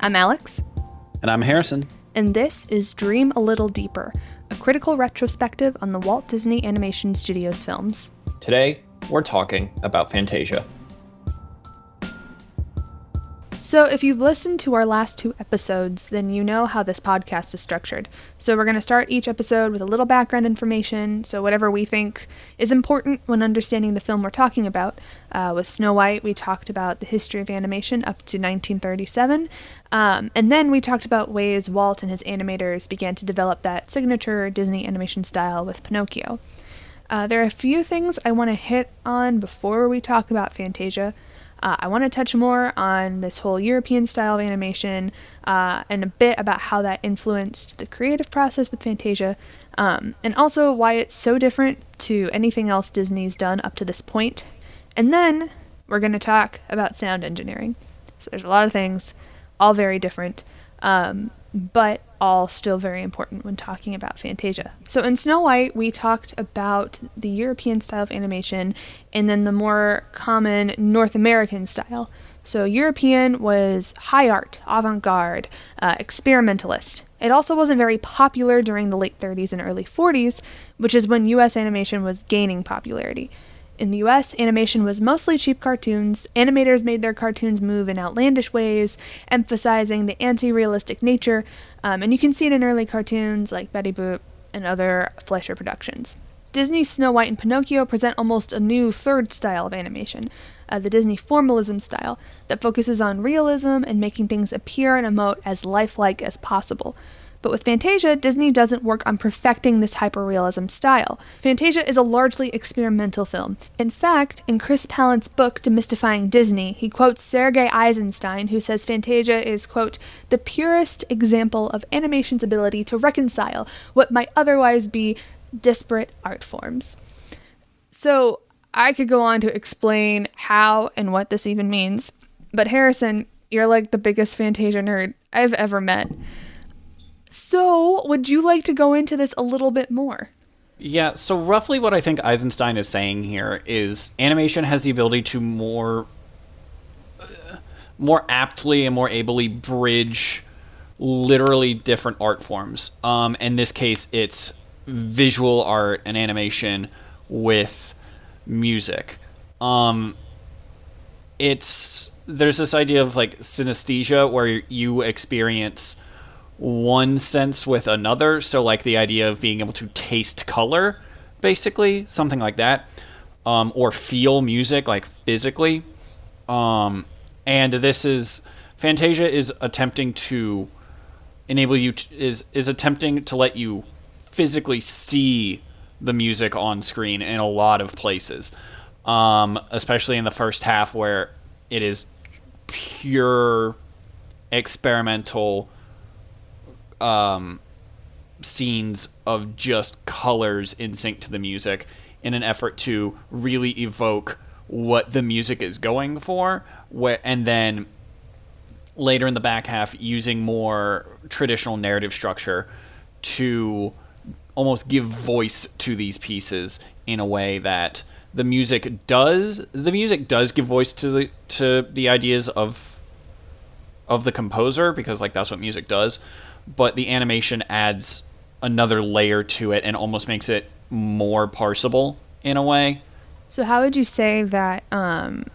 I'm Alex. And I'm Harrison. And this is Dream a Little Deeper, a critical retrospective on the Walt Disney Animation Studios films. Today, we're talking about Fantasia. So, if you've listened to our last two episodes, then you know how this podcast is structured. So, we're going to start each episode with a little background information, so whatever we think is important when understanding the film we're talking about. Uh, with Snow White, we talked about the history of animation up to 1937, um, and then we talked about ways Walt and his animators began to develop that signature Disney animation style with Pinocchio. Uh, there are a few things I want to hit on before we talk about Fantasia. Uh, I want to touch more on this whole European style of animation uh, and a bit about how that influenced the creative process with Fantasia, um, and also why it's so different to anything else Disney's done up to this point. And then we're going to talk about sound engineering. So there's a lot of things, all very different. Um, but all still very important when talking about Fantasia. So in Snow White, we talked about the European style of animation and then the more common North American style. So European was high art, avant garde, uh, experimentalist. It also wasn't very popular during the late 30s and early 40s, which is when US animation was gaining popularity. In the US, animation was mostly cheap cartoons. Animators made their cartoons move in outlandish ways, emphasizing the anti realistic nature, um, and you can see it in early cartoons like Betty Boop and other Fleischer productions. Disney's Snow White and Pinocchio present almost a new third style of animation, uh, the Disney formalism style, that focuses on realism and making things appear and emote as lifelike as possible. But with Fantasia, Disney doesn't work on perfecting this hyperrealism style. Fantasia is a largely experimental film. In fact, in Chris Pallant's book Demystifying Disney, he quotes Sergei Eisenstein, who says Fantasia is, quote, the purest example of animation's ability to reconcile what might otherwise be disparate art forms. So, I could go on to explain how and what this even means, but Harrison, you're like the biggest Fantasia nerd I've ever met. So, would you like to go into this a little bit more? Yeah, so roughly what I think Eisenstein is saying here is animation has the ability to more uh, more aptly and more ably bridge literally different art forms. Um, in this case, it's visual art and animation with music. Um, it's there's this idea of like synesthesia where you experience one sense with another. So, like the idea of being able to taste color, basically, something like that, um, or feel music, like physically. Um, and this is Fantasia is attempting to enable you to, is is attempting to let you physically see the music on screen in a lot of places, um, especially in the first half where it is pure experimental um, scenes of just colors in sync to the music in an effort to really evoke what the music is going for and then later in the back half using more traditional narrative structure to almost give voice to these pieces in a way that the music does the music does give voice to the to the ideas of of the composer because like that's what music does but the animation adds another layer to it and almost makes it more parsable in a way. So, how would you say that um,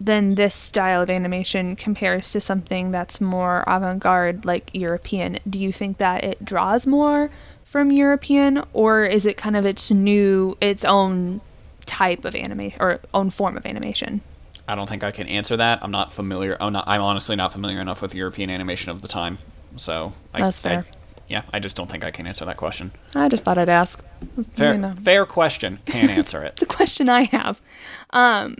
then this style of animation compares to something that's more avant garde, like European? Do you think that it draws more from European, or is it kind of its new, its own type of animation or own form of animation? I don't think I can answer that. I'm not familiar. I'm not. I'm honestly not familiar enough with European animation of the time so I, that's fair. I, yeah, I just don't think I can answer that question. I just thought I'd ask. Fair, you know. fair question. Can't answer it. it's a question I have. Um,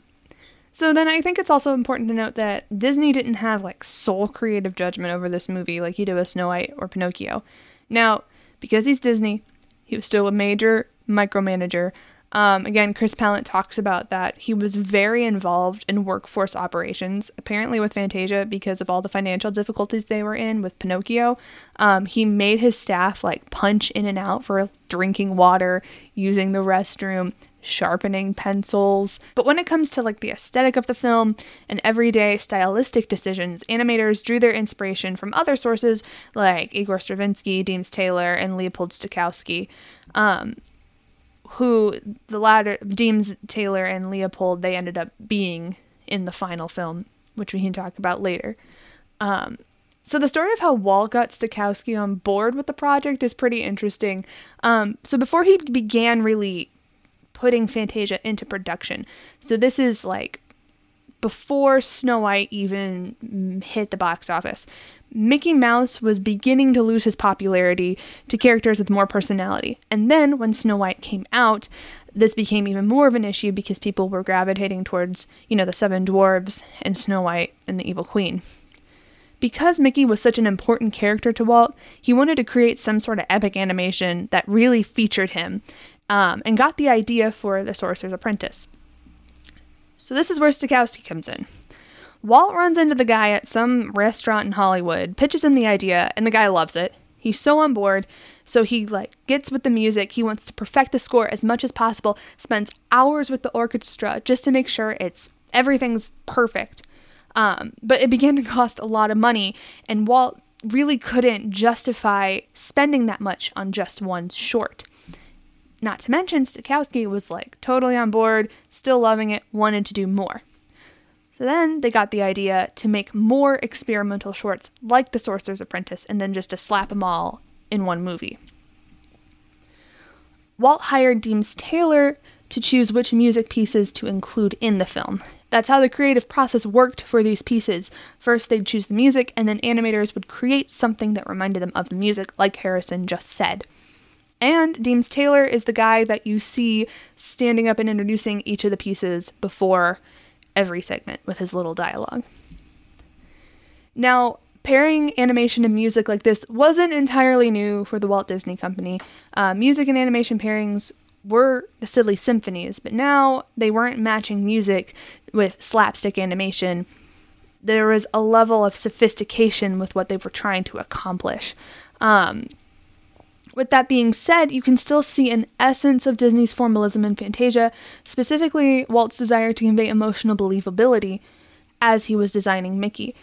so then I think it's also important to note that Disney didn't have like sole creative judgment over this movie like he did with Snow White or Pinocchio. Now, because he's Disney, he was still a major micromanager um, again, Chris Pallant talks about that he was very involved in workforce operations, apparently with Fantasia because of all the financial difficulties they were in with Pinocchio. Um, he made his staff like punch in and out for drinking water, using the restroom, sharpening pencils. But when it comes to like the aesthetic of the film and everyday stylistic decisions, animators drew their inspiration from other sources like Igor Stravinsky, Deems Taylor, and Leopold Stokowski. Um, who the latter Deems Taylor and Leopold they ended up being in the final film, which we can talk about later. Um, so the story of how Walt got Stokowski on board with the project is pretty interesting. Um, so before he began really putting Fantasia into production, so this is like before Snow White even hit the box office. Mickey Mouse was beginning to lose his popularity to characters with more personality. And then when Snow White came out, this became even more of an issue because people were gravitating towards, you know, the seven dwarves and Snow White and the Evil Queen. Because Mickey was such an important character to Walt, he wanted to create some sort of epic animation that really featured him um, and got the idea for The Sorcerer's Apprentice. So, this is where Stokowski comes in. Walt runs into the guy at some restaurant in Hollywood, pitches him the idea, and the guy loves it. He's so on board, so he like gets with the music. He wants to perfect the score as much as possible. Spends hours with the orchestra just to make sure it's everything's perfect. Um, but it began to cost a lot of money, and Walt really couldn't justify spending that much on just one short. Not to mention, Stokowski was like totally on board, still loving it, wanted to do more. So then they got the idea to make more experimental shorts like The Sorcerer's Apprentice and then just to slap them all in one movie. Walt hired Deems Taylor to choose which music pieces to include in the film. That's how the creative process worked for these pieces. First, they'd choose the music, and then animators would create something that reminded them of the music, like Harrison just said. And Deems Taylor is the guy that you see standing up and introducing each of the pieces before every segment with his little dialogue. Now, pairing animation and music like this wasn't entirely new for the Walt Disney Company. Uh, music and animation pairings were the silly symphonies, but now they weren't matching music with slapstick animation. There was a level of sophistication with what they were trying to accomplish. Um, with that being said, you can still see an essence of Disney's formalism in Fantasia, specifically Walt's desire to convey emotional believability as he was designing Mickey.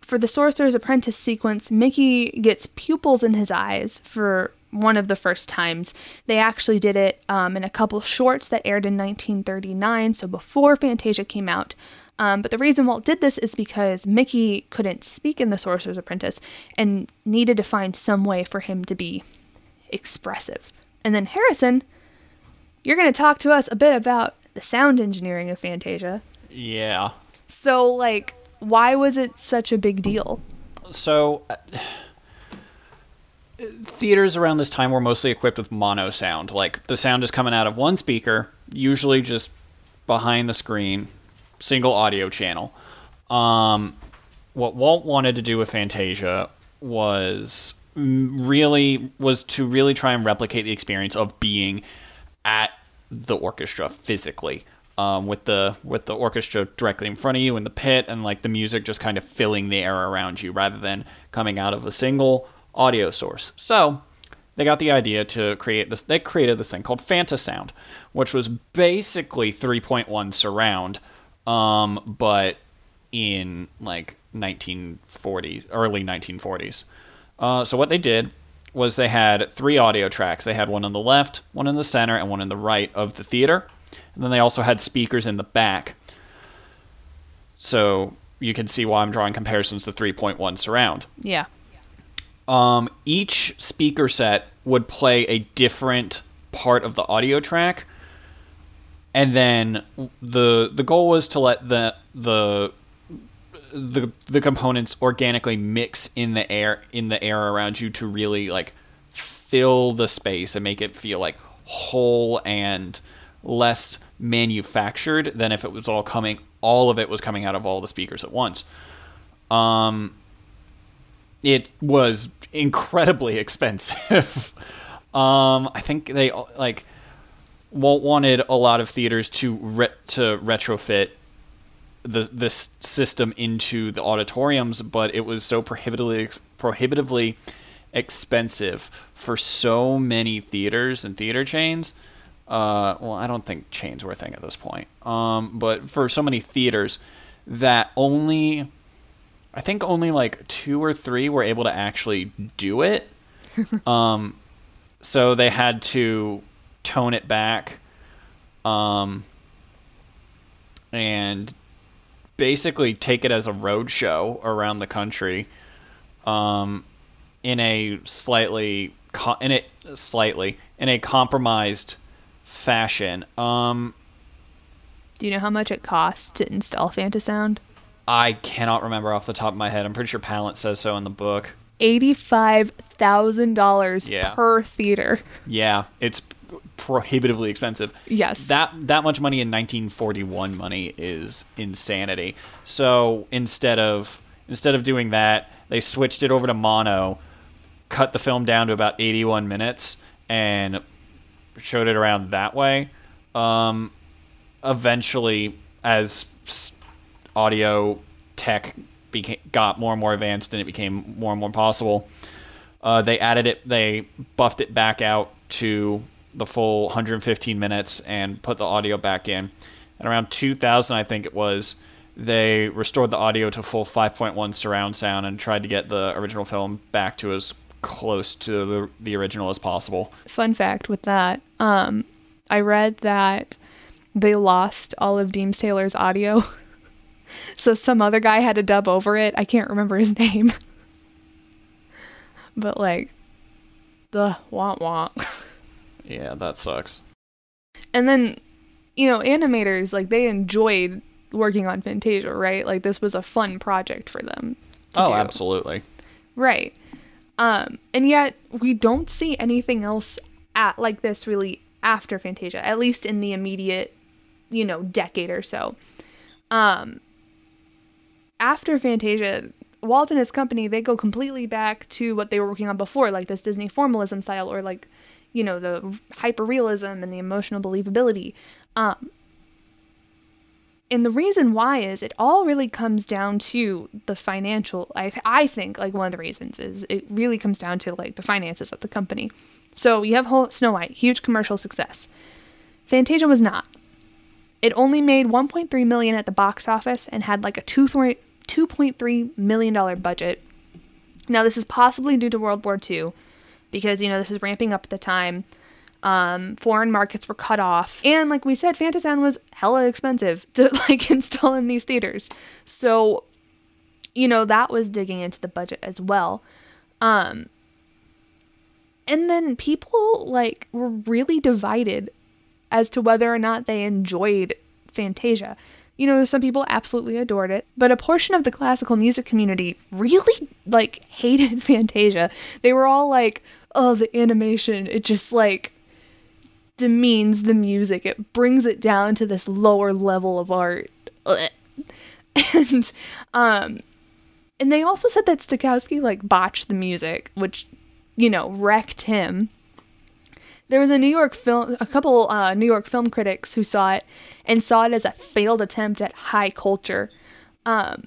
For the Sorcerer's Apprentice sequence, Mickey gets pupils in his eyes for one of the first times. They actually did it um, in a couple shorts that aired in 1939, so before Fantasia came out. Um, but the reason Walt did this is because Mickey couldn't speak in The Sorcerer's Apprentice and needed to find some way for him to be expressive. And then Harrison, you're going to talk to us a bit about the sound engineering of Fantasia. Yeah. So, like, why was it such a big deal? So, uh, theaters around this time were mostly equipped with mono sound. Like, the sound is coming out of one speaker, usually just behind the screen, single audio channel. Um, what Walt wanted to do with Fantasia was really was to really try and replicate the experience of being at the orchestra physically um, with the with the orchestra directly in front of you in the pit and like the music just kind of filling the air around you rather than coming out of a single audio source. So they got the idea to create this they created this thing called Fantasound which was basically 3.1 surround um, but in like 1940s early 1940s uh, so what they did was they had three audio tracks. They had one on the left, one in the center, and one in the right of the theater. And then they also had speakers in the back. So you can see why I'm drawing comparisons to 3.1 surround. Yeah. Um, each speaker set would play a different part of the audio track. And then the the goal was to let the the the the components organically mix in the air in the air around you to really like fill the space and make it feel like whole and less manufactured than if it was all coming all of it was coming out of all the speakers at once. Um it was incredibly expensive. um I think they like Walt wanted a lot of theaters to re- to retrofit the this system into the auditoriums, but it was so prohibitively prohibitively expensive for so many theaters and theater chains Uh, well, I don't think chains were a thing at this point. Um, but for so many theaters that only, I think only like two or three were able to actually do it. um, so they had to tone it back. Um, and basically take it as a road show around the country um, in a slightly in it slightly in a compromised fashion. Um, Do you know how much it costs to install Fantasound? I cannot remember off the top of my head. I'm pretty sure Pallant says so in the book. Eighty-five thousand dollars Yeah. per theater. Yeah, it's prohibitively expensive. Yes. That that much money in 1941 money is insanity. So instead of instead of doing that, they switched it over to mono, cut the film down to about 81 minutes, and showed it around that way. Um, eventually, as audio tech became, got more and more advanced and it became more and more possible, uh, they added it, they buffed it back out to the full 115 minutes and put the audio back in. And around 2000, I think it was, they restored the audio to full 5.1 surround sound and tried to get the original film back to as close to the, the original as possible. Fun fact with that, um, I read that they lost all of Deems Taylor's audio. so some other guy had to dub over it. I can't remember his name. but like the wah wah. Yeah, that sucks. And then, you know, animators like they enjoyed working on Fantasia, right? Like this was a fun project for them. to Oh, do. absolutely. Right. Um, and yet we don't see anything else at like this really after Fantasia, at least in the immediate, you know, decade or so. Um, after Fantasia, Walt and his company they go completely back to what they were working on before, like this Disney formalism style, or like, you know, the hyperrealism and the emotional believability. Um, and the reason why is it all really comes down to the financial I, th- I think like one of the reasons is it really comes down to like the finances of the company. So you have whole snow white huge commercial success. Fantasia was not. It only made 1.3 million at the box office and had like a 2 2.3 million dollar budget. Now this is possibly due to world war ii because you know this is ramping up at the time. Um, foreign markets were cut off. And like we said fantasound was hella expensive to like install in these theaters. So you know that was digging into the budget as well. Um and then people like were really divided as to whether or not they enjoyed fantasia you know some people absolutely adored it but a portion of the classical music community really like hated fantasia they were all like oh the animation it just like demeans the music. It brings it down to this lower level of art. And um and they also said that Stokowski like botched the music, which you know, wrecked him. There was a New York film a couple uh, New York film critics who saw it and saw it as a failed attempt at high culture. Um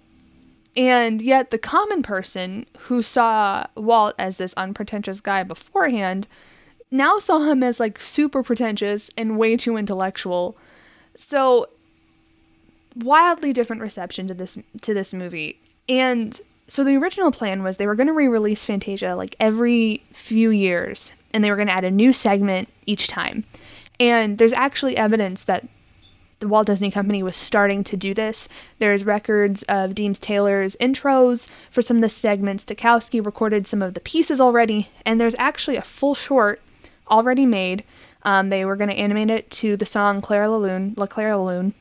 and yet the common person who saw Walt as this unpretentious guy beforehand now saw him as like super pretentious and way too intellectual. So wildly different reception to this to this movie. And so the original plan was they were going to re-release Fantasia like every few years and they were going to add a new segment each time. And there's actually evidence that the Walt Disney Company was starting to do this. There's records of Deems Taylor's intros for some of the segments. Stokowski recorded some of the pieces already, and there's actually a full short already made. Um, they were going to animate it to the song Clair de Lune, La Clair de Lune.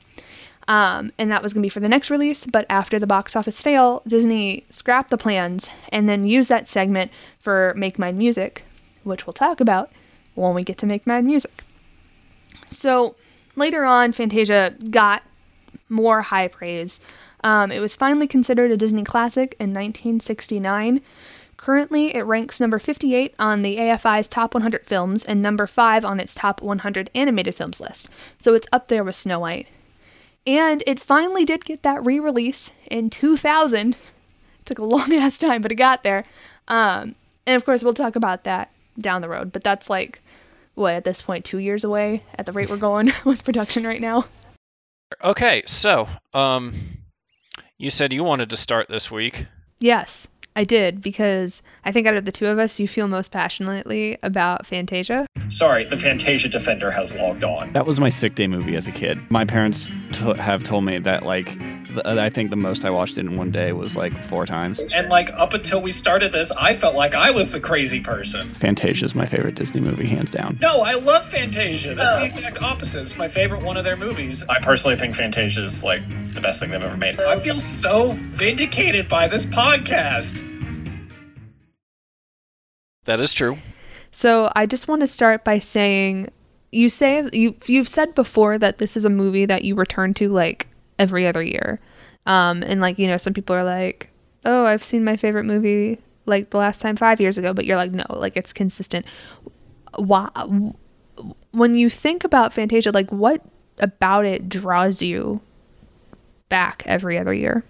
Um, and that was going to be for the next release, but after the box office fail, Disney scrapped the plans and then used that segment for Make Mine Music, which we'll talk about when we get to Make Mine Music. So later on, Fantasia got more high praise. Um, it was finally considered a Disney classic in 1969. Currently, it ranks number 58 on the AFI's top 100 films and number 5 on its top 100 animated films list. So it's up there with Snow White. And it finally did get that re release in 2000. took a long ass time, but it got there. Um, and of course, we'll talk about that down the road, but that's like what at this point two years away at the rate we're going with production right now. Okay, so um, you said you wanted to start this week. Yes, I did because I think out of the two of us, you feel most passionately about Fantasia. Sorry, the Fantasia Defender has logged on. That was my sick day movie as a kid. My parents t- have told me that like th- I think the most I watched it in one day was like four times. And like up until we started this, I felt like I was the crazy person. Fantasia is my favorite Disney movie, hands down. No, I love Fantasia. That's the exact opposite. It's my favorite one of their movies. I personally think Fantasia is like the best thing they've ever made. I feel so vindicated by this podcast. That is true. So I just want to start by saying you say you you've said before that this is a movie that you return to like every other year. Um and like, you know, some people are like, "Oh, I've seen my favorite movie like the last time 5 years ago," but you're like, "No, like it's consistent." Why when you think about Fantasia, like what about it draws you back every other year?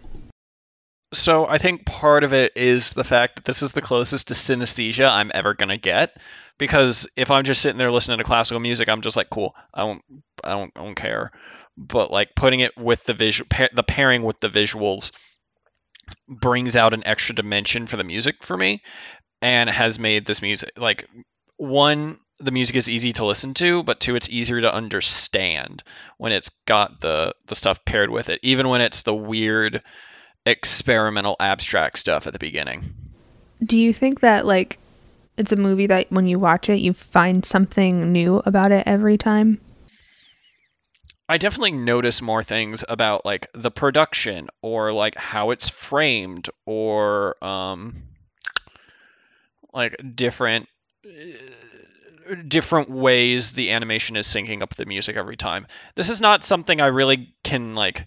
So I think part of it is the fact that this is the closest to synesthesia I'm ever gonna get. Because if I'm just sitting there listening to classical music, I'm just like, cool. I don't, I don't, I don't care. But like putting it with the visual, pa- the pairing with the visuals brings out an extra dimension for the music for me, and has made this music like one. The music is easy to listen to, but two, it's easier to understand when it's got the the stuff paired with it. Even when it's the weird experimental abstract stuff at the beginning. Do you think that like it's a movie that when you watch it you find something new about it every time? I definitely notice more things about like the production or like how it's framed or um like different uh, different ways the animation is syncing up the music every time. This is not something I really can like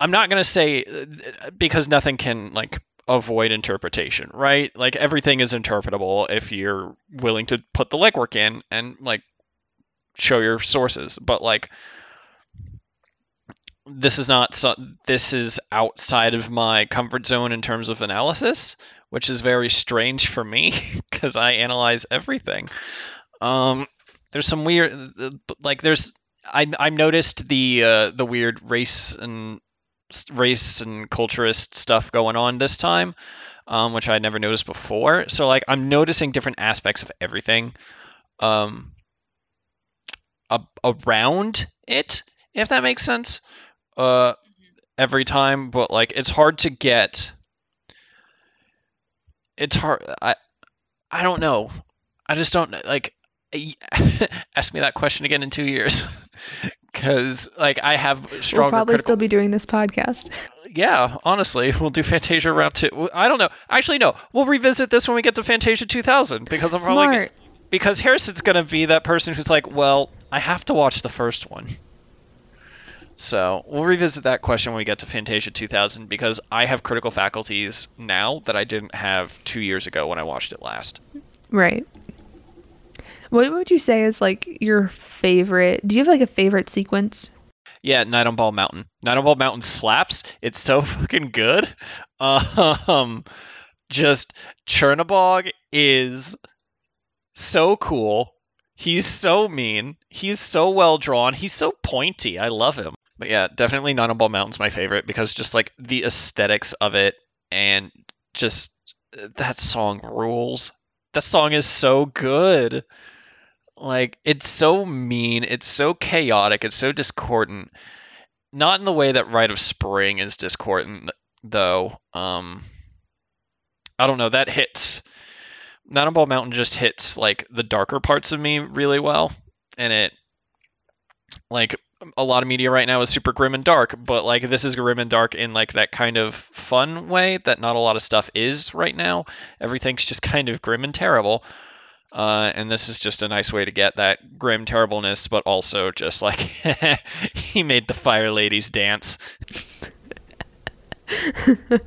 I'm not going to say uh, because nothing can like avoid interpretation, right? Like everything is interpretable if you're willing to put the legwork in and like show your sources. But like this is not so, this is outside of my comfort zone in terms of analysis, which is very strange for me because I analyze everything. Um there's some weird like there's I I noticed the uh, the weird race and race and culturist stuff going on this time, um, which I had never noticed before. So like I'm noticing different aspects of everything um, a- around it, if that makes sense. Uh, every time, but like it's hard to get. It's hard. I I don't know. I just don't like. Ask me that question again in two years. because like I have stronger. We'll probably critical- still be doing this podcast. yeah, honestly, we'll do Fantasia round two. I don't know. Actually, no. We'll revisit this when we get to Fantasia 2000 because I'm probably Smart. because Harrison's gonna be that person who's like, well, I have to watch the first one. So we'll revisit that question when we get to Fantasia 2000 because I have critical faculties now that I didn't have two years ago when I watched it last. Right. What would you say is like your favorite? Do you have like a favorite sequence? Yeah, Night on Bald Mountain. Night on Bald Mountain slaps. It's so fucking good. Um, just Chernobog is so cool. He's so mean. He's so well drawn. He's so pointy. I love him. But yeah, definitely on Bald Mountain's my favorite because just like the aesthetics of it and just uh, that song rules. That song is so good. Like it's so mean, it's so chaotic, it's so discordant. Not in the way that Rite of Spring is discordant though. Um I don't know, that hits Night on Bald Mountain just hits like the darker parts of me really well. And it like a lot of media right now is super grim and dark, but like this is grim and dark in like that kind of fun way that not a lot of stuff is right now. Everything's just kind of grim and terrible. Uh, and this is just a nice way to get that grim terribleness, but also just like he made the fire ladies dance.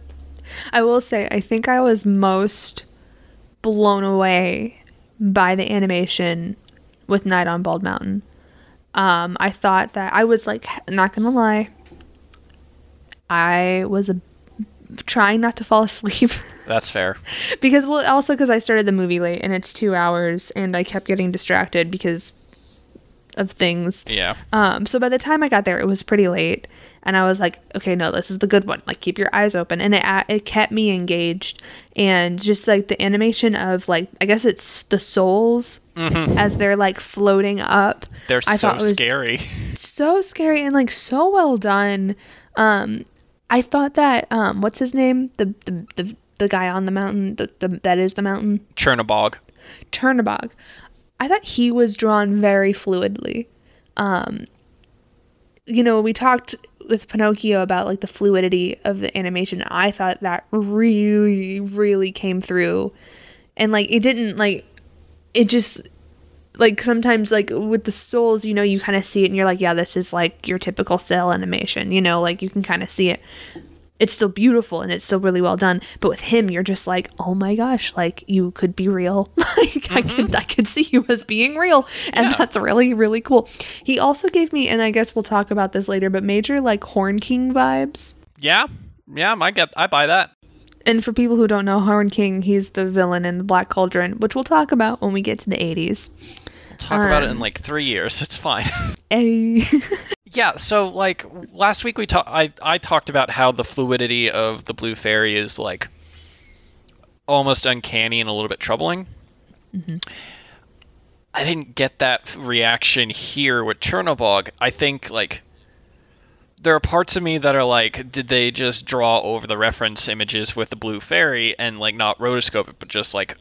I will say, I think I was most blown away by the animation with Night on Bald Mountain. Um, I thought that I was like, not gonna lie, I was a trying not to fall asleep That's fair. because well also because I started the movie late and it's two hours and I kept getting distracted because of things. Yeah. Um, so by the time I got there, it was pretty late, and I was like, okay, no, this is the good one. Like, keep your eyes open, and it it kept me engaged, and just like the animation of like, I guess it's the souls as they're like floating up. They're I so thought it was scary. so scary and like so well done. Um, I thought that um, what's his name? The the the, the guy on the mountain. The, the that is the mountain. Chernobog. Chernobog. I thought he was drawn very fluidly. Um, you know, we talked with Pinocchio about like the fluidity of the animation. I thought that really, really came through, and like it didn't like it just like sometimes like with the souls, you know, you kind of see it and you're like, yeah, this is like your typical cel animation. You know, like you can kind of see it it's still beautiful and it's still really well done. But with him, you're just like, oh my gosh, like you could be real. like I could, I could see you as being real, and Yeah. that's really, really cool. He also gave me, and I guess we'll talk about this later, but major like Horn King vibes. Yeah. Yeah, I get I buy that. And for people who don't know, Horn King, he's the villain in the Black Cauldron, which we'll talk about when we get to the 80s. We'll talk about it in Um, like 3 years. It's fine. A Yeah, so like last week we talked I I talked about how the fluidity of the blue fairy is like almost uncanny and a little bit troubling. Mm-hmm. I didn't get that reaction here with Chernobog. I think like there are parts of me that are like, did they just draw over the reference images with the blue fairy and like not rotoscope it, but just like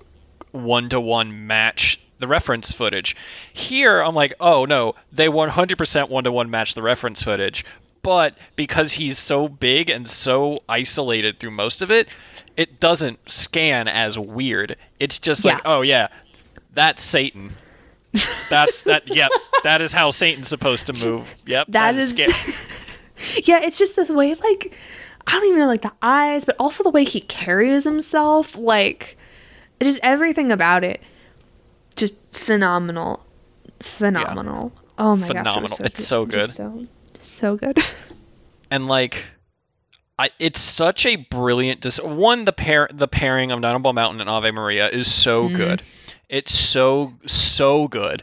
one to one match the reference footage? Here, I'm like, oh no, they 100% one to one match the reference footage. But because he's so big and so isolated through most of it, it doesn't scan as weird. It's just like, oh yeah, that's Satan. That's that. Yep, that is how Satan's supposed to move. Yep, That is- sca- yeah, it's just the way like I don't even know like the eyes, but also the way he carries himself, like just everything about it, just phenomenal, phenomenal. Oh my Phenomenal. gosh, was It's so good, so so good. and like I, it's such a brilliant dis- one the pair the pairing of Night on Bald Mountain and Ave Maria is so good. It's so so good.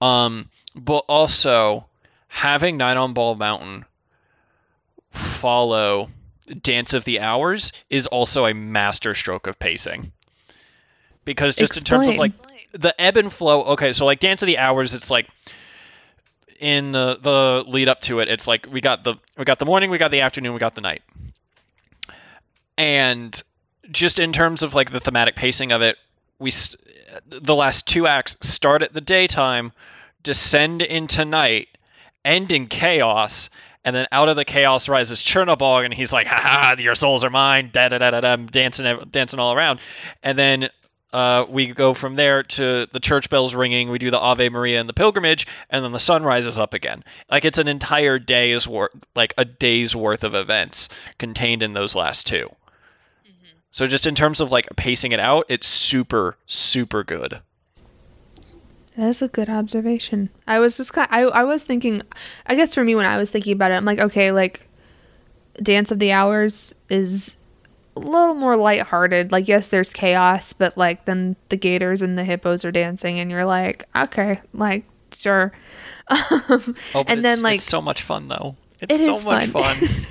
Um but also having Night on Bald Mountain follow Dance of the Hours is also a master stroke of pacing. Because just in terms of like the ebb and flow, okay, so like Dance of the Hours it's like in the the lead up to it, it's like we got the we got the morning, we got the afternoon, we got the night. And just in terms of like the thematic pacing of it, we st- the last two acts start at the daytime, descend into night, end in chaos, and then out of the chaos rises Chernobog, and he's like, "Ha ha! Your souls are mine!" Da da da da da, dancing dancing all around, and then uh, we go from there to the church bells ringing. We do the Ave Maria and the pilgrimage, and then the sun rises up again. Like it's an entire day's worth, like a day's worth of events contained in those last 2 So just in terms of like pacing it out, it's super super good. That's a good observation. I was just kind I I was thinking I guess for me when I was thinking about it, I'm like, okay, like Dance of the Hours is a little more lighthearted. Like yes, there's chaos, but like then the gators and the hippos are dancing and you're like, okay, like sure. Um, Oh, but and it's, then like it's so much fun though. It's It so is much fun. fun.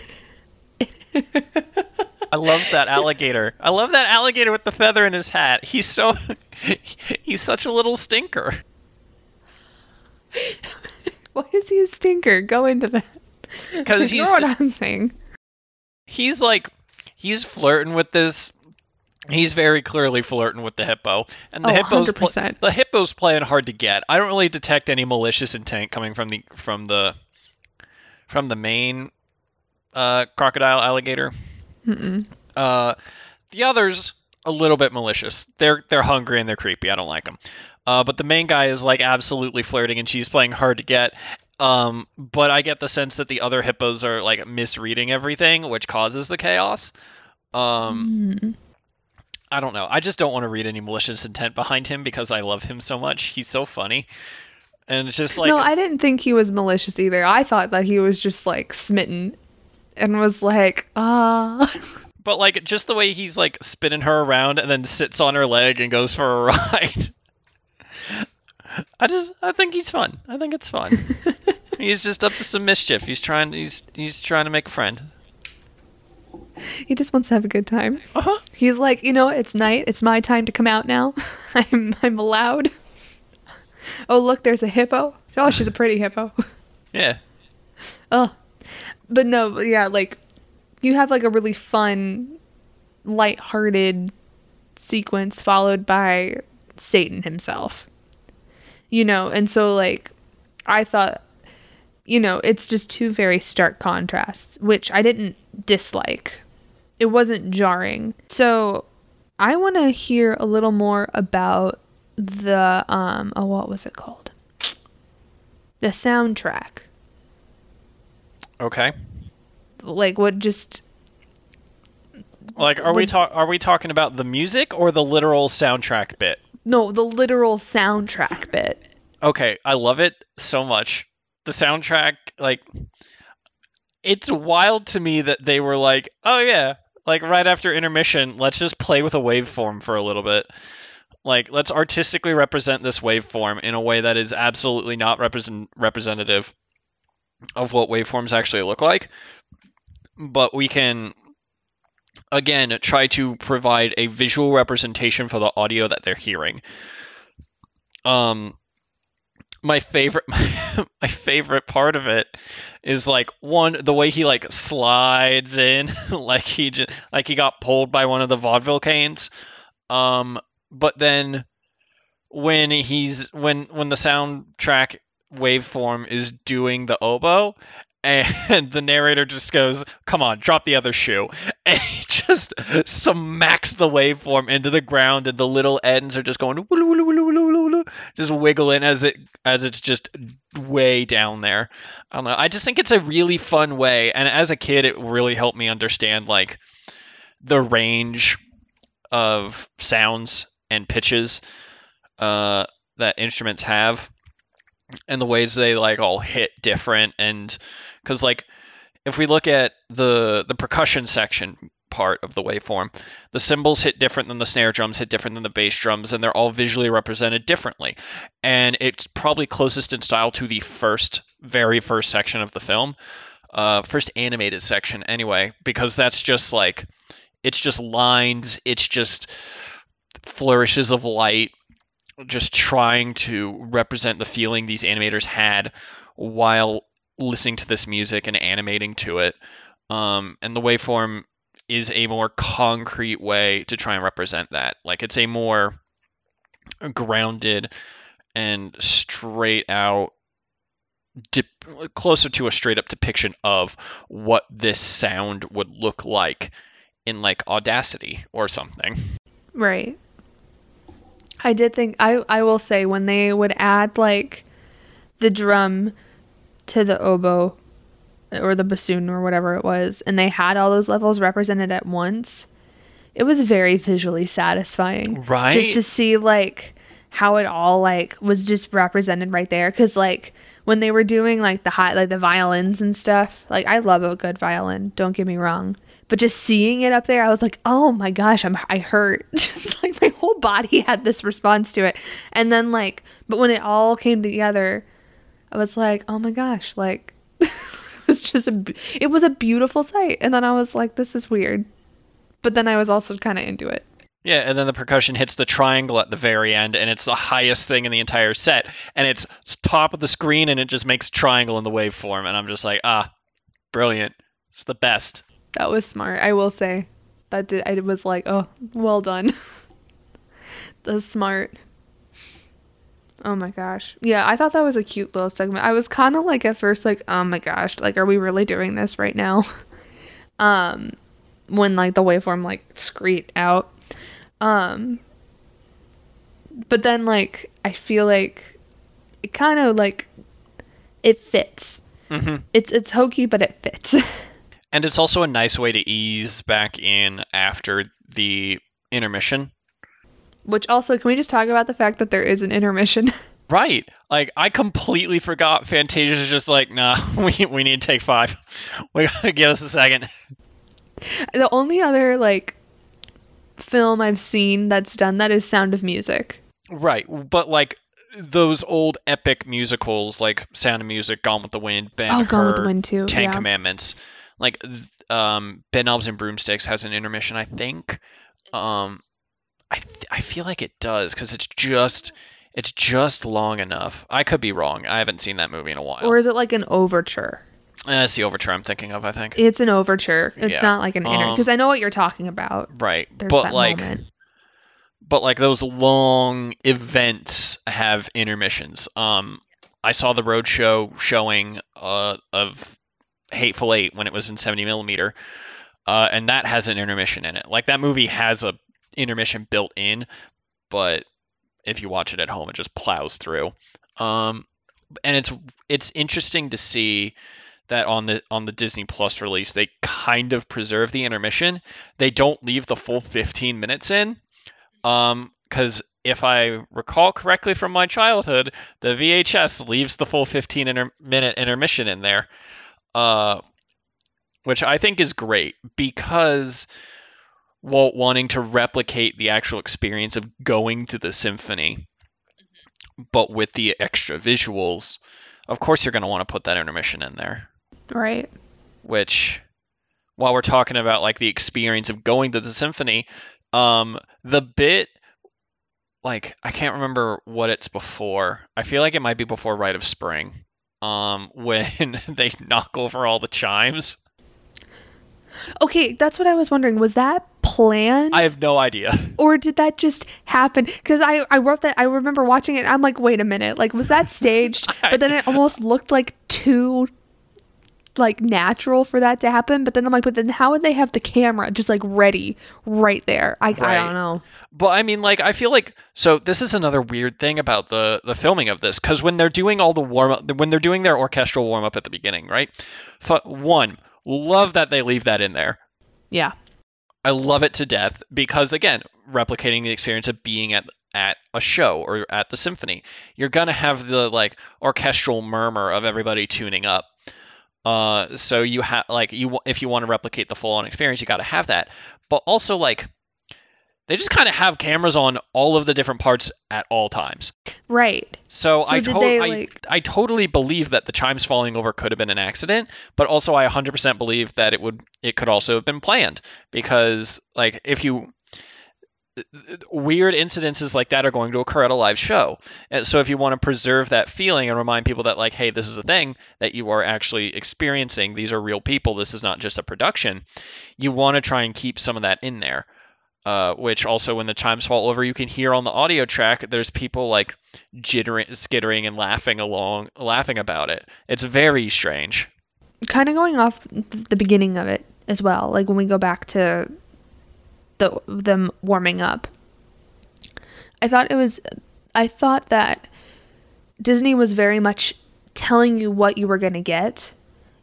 I love that alligator. I love that alligator with the feather in his hat. He's so he's such a little stinker. why is he a stinker? Go into that. Because You he's know what I'm saying. he's like he's flirting with this he's very clearly flirting with the hippo. And the Oh, hippo's pl- 100%. the hippo's playing hard to get. I don't really detect any malicious intent coming from the from the from the main uh, crocodile alligator. Uh, the others a little bit malicious. They're they're hungry and they're creepy. I don't like them uh, but the main guy is like absolutely flirting and she's playing hard to get um, but I get the sense that the other hippos are like misreading everything, which causes the chaos. Um, Hmm. I don't know. I just don't want to read any malicious intent behind him because I love him so much. He's so funny, and it's just like no, I didn't think he was malicious either. I thought that he was just like smitten and was like, ah. but like just the way he's like spinning her around and then sits on her leg and goes for a ride. I just I think he's fun. I think it's fun. he's just up to some mischief. He's trying he's he's trying to make a friend. He just wants to have a good time. Uh-huh. He's like, you know, it's night. It's my time to come out now. I'm I'm allowed. Oh, look, there's a hippo. Oh, she's a pretty hippo. Yeah. Oh, but no, yeah, like you have like a really fun, light-hearted sequence followed by Satan himself. You know, and so like I thought, you know, it's just two very stark contrasts, which I didn't dislike. It wasn't jarring. So I want to hear a little more about the um oh what was it called? The soundtrack. Okay. Like what just Like are we talk are we talking about the music or the literal soundtrack bit? No, the literal soundtrack bit. Okay, I love it so much. The soundtrack, like, it's wild to me that they were like, oh yeah, like right after intermission, let's just play with a waveform for a little bit. Like, let's artistically represent this waveform in a way that is absolutely not represent representative of what waveforms actually look like. But we can, again, try to provide a visual representation for the audio that they're hearing. Um, my favorite my favorite part of it is like one the way he like slides in like he just like he got pulled by one of the vaudeville canes um but then when he's when when the soundtrack waveform is doing the oboe and the narrator just goes come on drop the other shoe and he just smacks the waveform into the ground and the little ends are just going just wiggling as it as it's just way down there. I don't know. I just think it's a really fun way, and as a kid, it really helped me understand like the range of sounds and pitches uh, that instruments have, and the ways they like all hit different. And because like if we look at the the percussion section part of the waveform, the cymbals hit different than the snare drums, hit different than the bass drums, and they're all visually represented differently. And it's probably closest in style to the first, very first section of the film, uh, first animated section, anyway, because that's just like, it's just lines, it's just flourishes of light, just trying to represent the feeling these animators had while listening to this music and animating to it. Um, and the waveform is a more concrete way to try and represent that. Like it's a more grounded and straight out dip, closer to a straight up depiction of what this sound would look like in like Audacity or something. Right. I did think I I will say when they would add like the drum to the oboe or the bassoon or whatever it was and they had all those levels represented at once it was very visually satisfying. Right? just to see like how it all like was just represented right there. Because like when they were doing like the high like the violins and stuff like i love a good violin don't get me wrong. But just seeing it up there i was like oh my gosh i'm i hurt. Just like my whole body had this response to it. And then like but when it all came together i was like oh my gosh like it was just a it was a beautiful sight and then i was like this is weird but then i was also kind of into it Yeah, and then the percussion hits the triangle at the very end, and it's the highest thing in the entire set, and it's top of the screen, and it just makes triangle in the waveform, and I'm just like, ah, brilliant. It's the best. That was smart. I will say that did. I was like, oh, well done. That's smart. Oh my gosh. Yeah, I thought that was a cute little segment. I was kind of like at first like, oh my gosh, like are we really doing this right now? um when like the waveform like screed out. Um but then like I feel like it kind of like it fits. Mhm. It's it's hokey but it fits. And it's also a nice way to ease back in after the intermission. Which also, can we just talk about the fact that there is an intermission? Right. Like I completely forgot Fantasia's just like, nah, we we need to take five. We gotta give us a second. The only other like film I've seen that's done that is Sound of Music. Right, but like those old epic musicals like Sound of Music, Gone with the Wind, Ben Oh, Gone with the Wind too. Ten yeah. Commandments, like um, Bedknobs and Broomsticks has an intermission, I think. Um, I th- I feel like it does because it's just it's just long enough. I could be wrong. I haven't seen that movie in a while. Or is it like an overture? Eh, That's the overture I'm thinking of. I think. It's an overture. It's Yeah. not like an inner Um, because I know what you're talking about. right, There's but like. moment. but like those long events have intermissions. Um, I saw the roadshow showing uh, of Hateful Eight when it was in 70 millimeter, uh, and that has an intermission in it. Like that movie has a intermission built in, but if you watch it at home, it just plows through. Um, and it's it's interesting to see that on the on the Disney Plus release, they kind of preserve the intermission. They don't leave the full 15 minutes in um, because if I recall correctly from my childhood, the VHS leaves the full 15 inter- minute intermission in there, uh, which I think is great because Walt wanting to replicate the actual experience of going to the symphony, but with the extra visuals, of course you're going to want to put that intermission in there Right. which while we're talking about like the experience of going to the symphony um the bit like i can't remember what it's before i feel like it might be before rite of spring um when they knock over all the chimes Okay, that's what I was wondering. Was that planned? i have no idea or did that just happen because I, I wrote that i remember watching it and i'm like wait a minute like was that staged but then it almost looked like too like natural for that to happen but then i'm like but then how would they have the camera just like ready right there i, I don't know But I mean, like, I feel like so. This is another weird thing about the the filming of this because when they're doing all the warm up, when they're doing their orchestral warm up at the beginning, right? F- one, love that they leave that in there. yeah I love it to death because again, replicating the experience of being at at a show or at the symphony, you're gonna have the like orchestral murmur of everybody tuning up. Uh, so you have like you if you want to replicate the full on experience, you got to have that. But also like they just kind of have cameras on all of the different parts at all times. right So, So I, to- they, I like- I totally believe that the chimes falling over could have been an accident, but also I 100% believe that it would it could also have been planned because like if you weird incidences like that are going to occur at a live show. And so if you want to preserve that feeling and remind people that like hey, this is a thing that you are actually experiencing, these are real people, this is not just a production, you want to try and keep some of that in there. Uh, which also, when the chimes fall over, you can hear on the audio track. There's people like jittering, skittering, and laughing along, laughing about it. It's very strange. kind of going off the beginning of it as well like when we go back to the them warming up i thought it was i thought that disney was very much telling you what you were going to get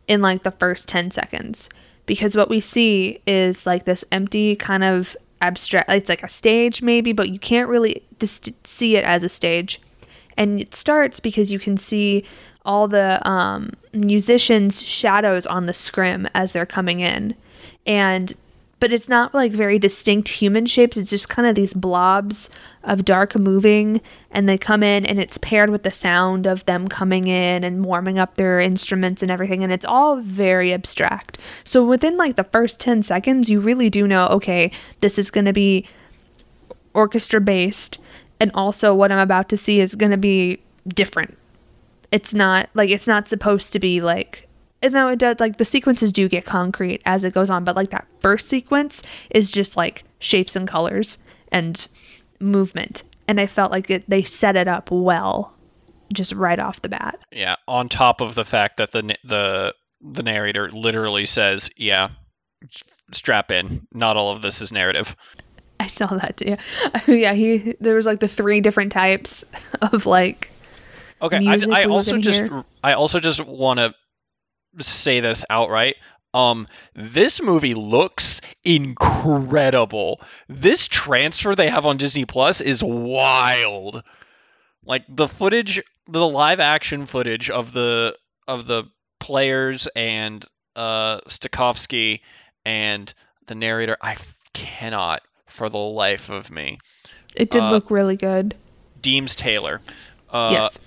in like the first 10 seconds because what we see is like this empty kind of abstract it's like a stage maybe but you can't really just see it as a stage. And it starts because you can see all the um, musicians shadows on the scrim as they're coming in. And but it's not like very distinct human shapes. It's just kind of these blobs of dark moving and they come in and it's paired with the sound of them coming in and warming up their instruments and everything and it's all very abstract. So within like the first 10 seconds you really do know okay this is going to be orchestra based and also what i'm about to see is going to be different. It's not like it's not supposed to be like and now it does like the sequences do get concrete as it goes on but like that first sequence is just like shapes and colors and movement and i felt like it, they set it up well just right off the bat Yeah. On top of the fact that the the the narrator literally says, "Yeah, strap in. Not all of this is narrative." i saw that too yeah he there was like the three different types of like Okay. I, I also just hear. I also just want to say this outright. Um, this movie looks incredible. This transfer they have on Disney Plus is wild. Like the footage, the live action footage of the of the players and uh Stokowski and the narrator. I cannot for the life of me. It did Uh, look really good. Deems Taylor. Uh, yes.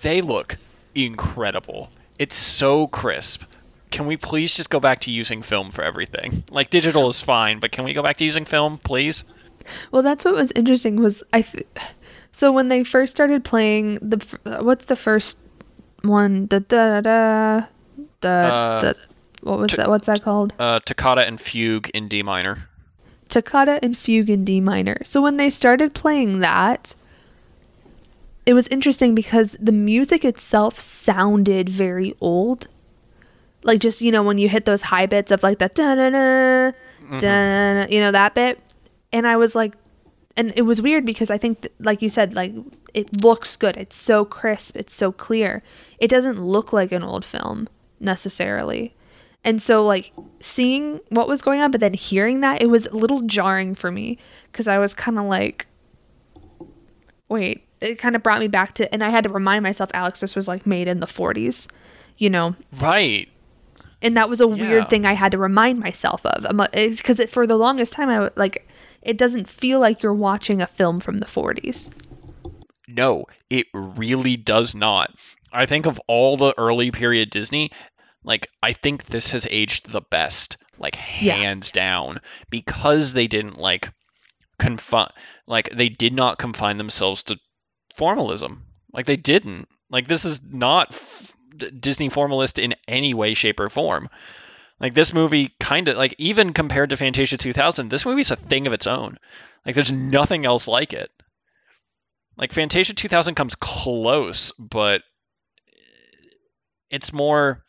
They look incredible. It's so crisp. Can we please just go back to using film for everything? Like digital is fine, but can we go back to using film, please? Well, that's what was interesting was I. Th- so when they first started playing the f- what's the first one da da da da the, Uh, what was t- that what's that called Uh, Toccata and Fugue in D minor. Toccata and Fugue in D minor. So when they started playing that, it was interesting because the music itself sounded very old. Like just you know when you hit those high bits of like that da da da da you know that bit, and I was like, and it was weird because I think th- like you said like it looks good. It's so crisp. It's so clear. It doesn't look like an old film necessarily. And so, like, seeing what was going on, but then hearing that, it was a little jarring for me because I was kind of like, wait, it kind of brought me back to, and I had to remind myself, Alex, this was like made in the 40s, you know? Right. And that was a Yeah. weird thing I had to remind myself of because eh, it, for the longest time, I like, it doesn't feel like you're watching a film from the 40s. No, it really does not. I think of all the early period Disney, like I think this has aged the best, like Yeah. hands down, because they didn't like confine, like they did not confine themselves to formalism. Like they didn't. Like this is not f- Disney formalist in any way, shape, or form. Like this movie, kind of like even compared to Fantasia 2000, this movie's a thing of its own. Like there's nothing else like it. Like Fantasia 2000 comes close, but it's more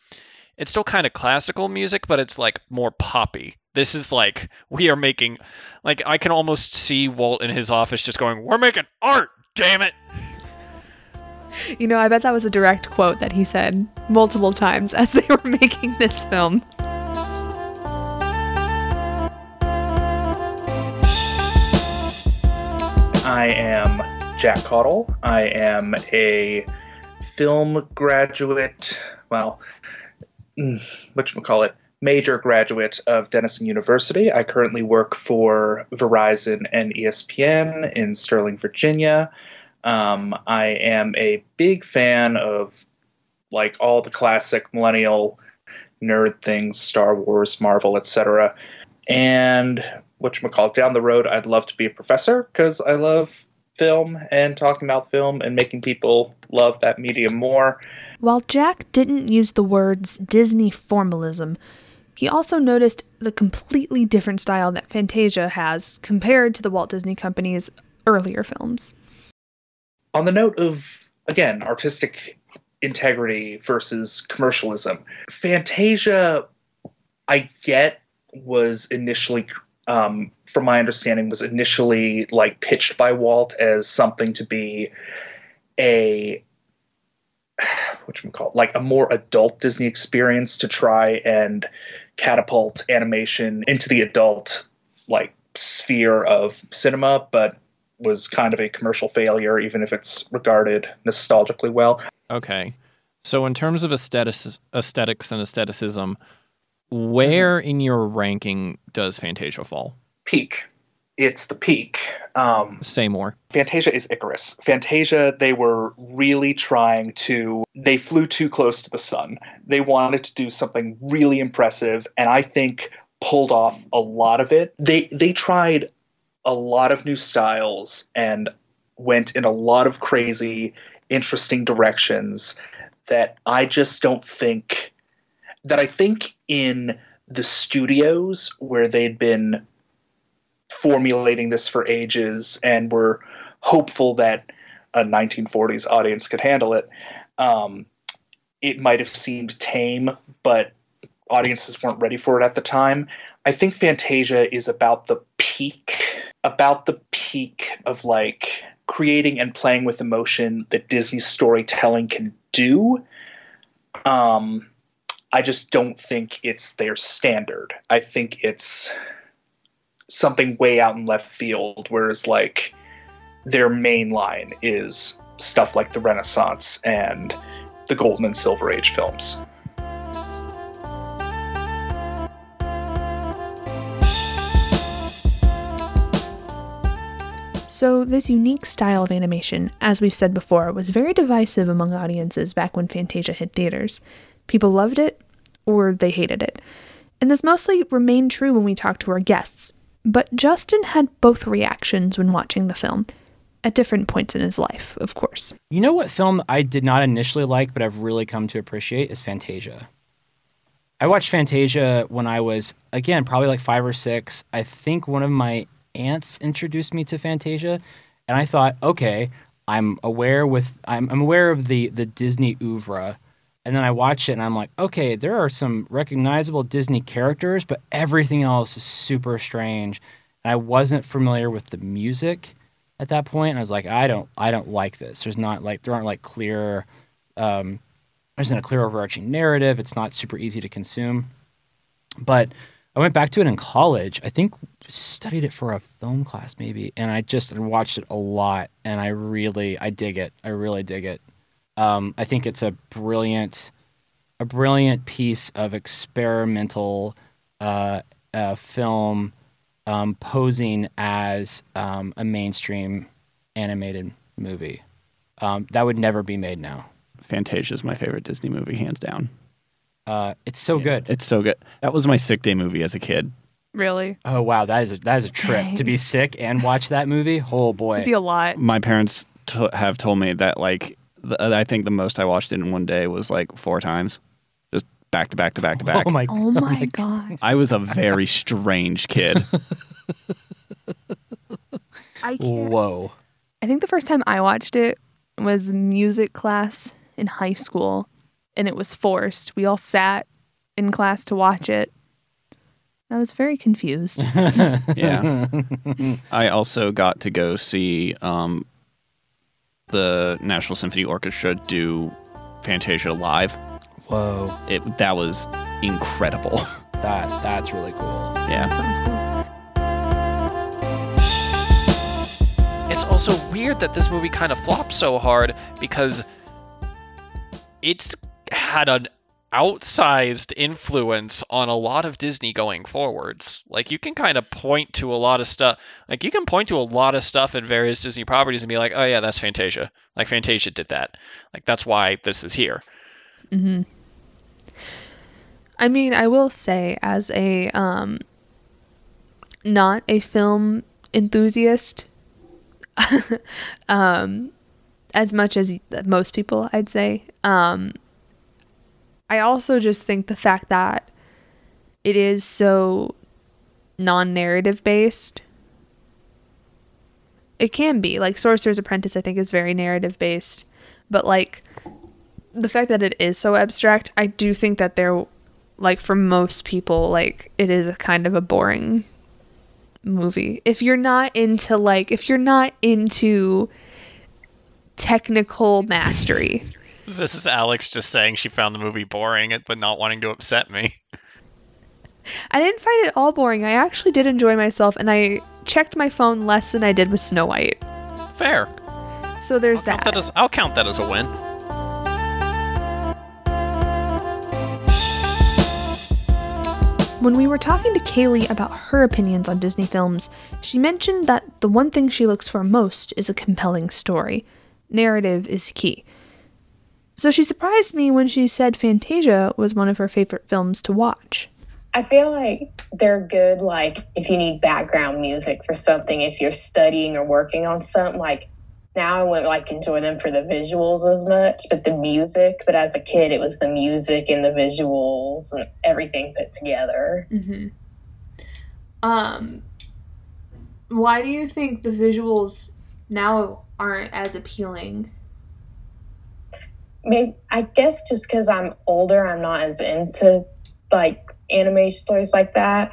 it's still kind of classical music, but it's like more poppy. This is like we are making like I can almost see Walt in his office just going, "We're making art, damn it." You know, I bet that was a direct quote that he said multiple times as they were making this film. I am Jack Cottle. I am a film graduate. Well, mm, what you call it? Major graduate of Denison University. I currently work for Verizon and ESPN in Sterling, Virginia. Um, I am a big fan of like all the classic millennial nerd things, Star Wars, Marvel, etc. And you call down the road, I'd love to be a professor because I love film and talking about film and making people love that medium more. While Jack didn't use the words Disney formalism, he also noticed the completely different style that Fantasia has compared to the Walt Disney Company's earlier films. On the note of, again, artistic integrity versus commercialism, Fantasia, I get, was initially, um, from my understanding, was initially like pitched by Walt as something to be a what you call like a more adult Disney experience to try and catapult animation into the adult like sphere of cinema, but was kind of a commercial failure, even if it's regarded nostalgically well. Okay. So in terms of aesthetics, aesthetics and aestheticism, where mm-hmm. in your ranking does Fantasia fall? Peak. It's the peak. Um, Say more. Fantasia is Icarus. Fantasia, they were really trying to, they flew too close to the sun. They wanted to do something really impressive, and I think pulled off a lot of it. They they tried a lot of new styles and went in a lot of crazy, interesting directions that I just don't think that I think in the studios where they'd been formulating this for ages and were hopeful that a 1940s audience could handle it. Um, it might have seemed tame, but audiences weren't ready for it at the time. I think Fantasia is about the peak, about the peak of like creating and playing with emotion that Disney storytelling can do. Um, I just don't think it's their standard. I think it's something way out in left field, whereas like their main line is stuff like the Renaissance and the Golden and Silver Age films. So, this unique style of animation, as we've said before, was very divisive among audiences back when Fantasia hit theaters. People loved it, or they hated it. And this mostly remained true when we talked to our guests, but Justin had both reactions when watching the film, at different points in his life, of course. You know what film I did not initially like, but I've really come to appreciate is Fantasia. I watched Fantasia when I was, again, probably like five or six. I think one of my aunts introduced me to Fantasia, and I thought, okay, I'm aware with I'm, I'm aware of the the Disney oeuvre, and then I watch it and I'm like, okay, there are some recognizable Disney characters, but everything else is super strange, and I wasn't familiar with the music at that point, and I was like, I don't I don't like this. There's not like there aren't like clear. Um, there isn't a clear overarching narrative. It's not super easy to consume. But I went back to it in college. I think studied it for a film class maybe, and I just watched it a lot, and I really I dig it. I really dig it. Um, I think it's a brilliant, a brilliant piece of experimental uh, uh, film um, posing as um, a mainstream animated movie. Um, that would never be made now. Fantasia is my favorite Disney movie, hands down. Uh, it's so good. It's so good. That was my sick day movie as a kid. Really? Oh wow, that is a, that is a trip Dang. to be sick and watch that movie. Oh boy, It'd be a lot. My parents t- have told me that like the, I think the most I watched it in one day was like four times, just back to back to back to back. oh my, Oh my god. I was a very strange kid. I can't. whoa. I think the first time I watched it was music class in high school, and it was forced. We all sat in class to watch it. I was very confused. Yeah. I also got to go see um, the National Symphony Orchestra do Fantasia live. Whoa, It that was incredible. that that's really cool. yeah. Sounds cool. It's also weird that this movie kind of flopped so hard because it's had an outsized influence on a lot of Disney going forwards. Like you can kind of point to a lot of stuff. Like you can point to a lot of stuff in various Disney properties and be like, "Oh yeah, that's Fantasia." Like Fantasia did that. Like that's why this is here. hmm I mean, I will say, as a um, not a film enthusiast, um, as much as most people, I'd say, um, I also just think the fact that it is so non-narrative based. It can be like Sorcerer's Apprentice. I think is very narrative based, but like the fact that it is so abstract, I do think that there, like for most people, like it is a kind of a boring movie. If you're not into like, if you're not into technical mastery, This is Alex just saying she found the movie boring but not wanting to upset me. I didn't find it all boring. I actually did enjoy myself, and I checked my phone less than I did with Snow White. Fair. So there's I'll that. that as, I'll count that as a win. When we were talking to Kaylee about her opinions on Disney films, she mentioned that the one thing she looks for most is a compelling story. Narrative is key. So she surprised me when she said Fantasia was one of her favorite films to watch. I feel like they're good, like if you need background music for something, if you're studying or working on something. Like now, I wouldn't like enjoy them for the visuals as much, but the music. But as a kid, it was the music and the visuals and everything put together. Mm-hmm. Um, why do you think the visuals now aren't as appealing? Maybe I guess just because I'm older, I'm not as into like anime stories like that.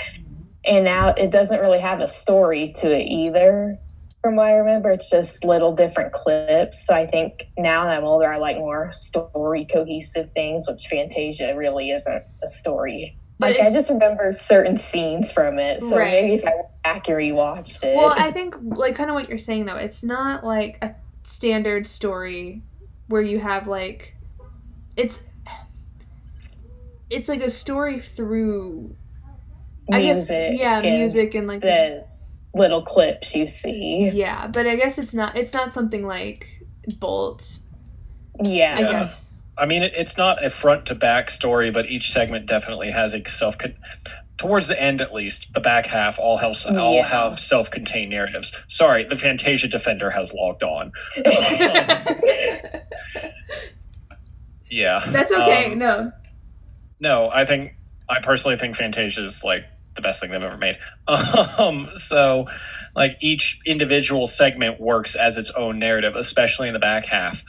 And now it doesn't really have a story to it either. From what I remember, it's just little different clips. So I think now that I'm older, I like more story cohesive things, which Fantasia really isn't a story. But like I just remember certain scenes from it. So Right. maybe if I went back and rewatched it. Well, I think like kind of what you're saying though. It's not like a standard story where you have like it's it's like a story through I guess music. yeah, and music and like The little clips you see. Yeah, but I guess it's not it's not something like Bolt. Yeah. I guess. I mean, it, it's not a front to back story, but each segment definitely has a self. Towards the end, at least, the back half all have all have self contained narratives. Sorry, the Fantasia Defender has logged on. Yeah, That's okay. Um, no. No, I think I personally think Fantasia is like the best thing they've ever made. Um, so like each individual segment works as its own narrative, especially in the back half.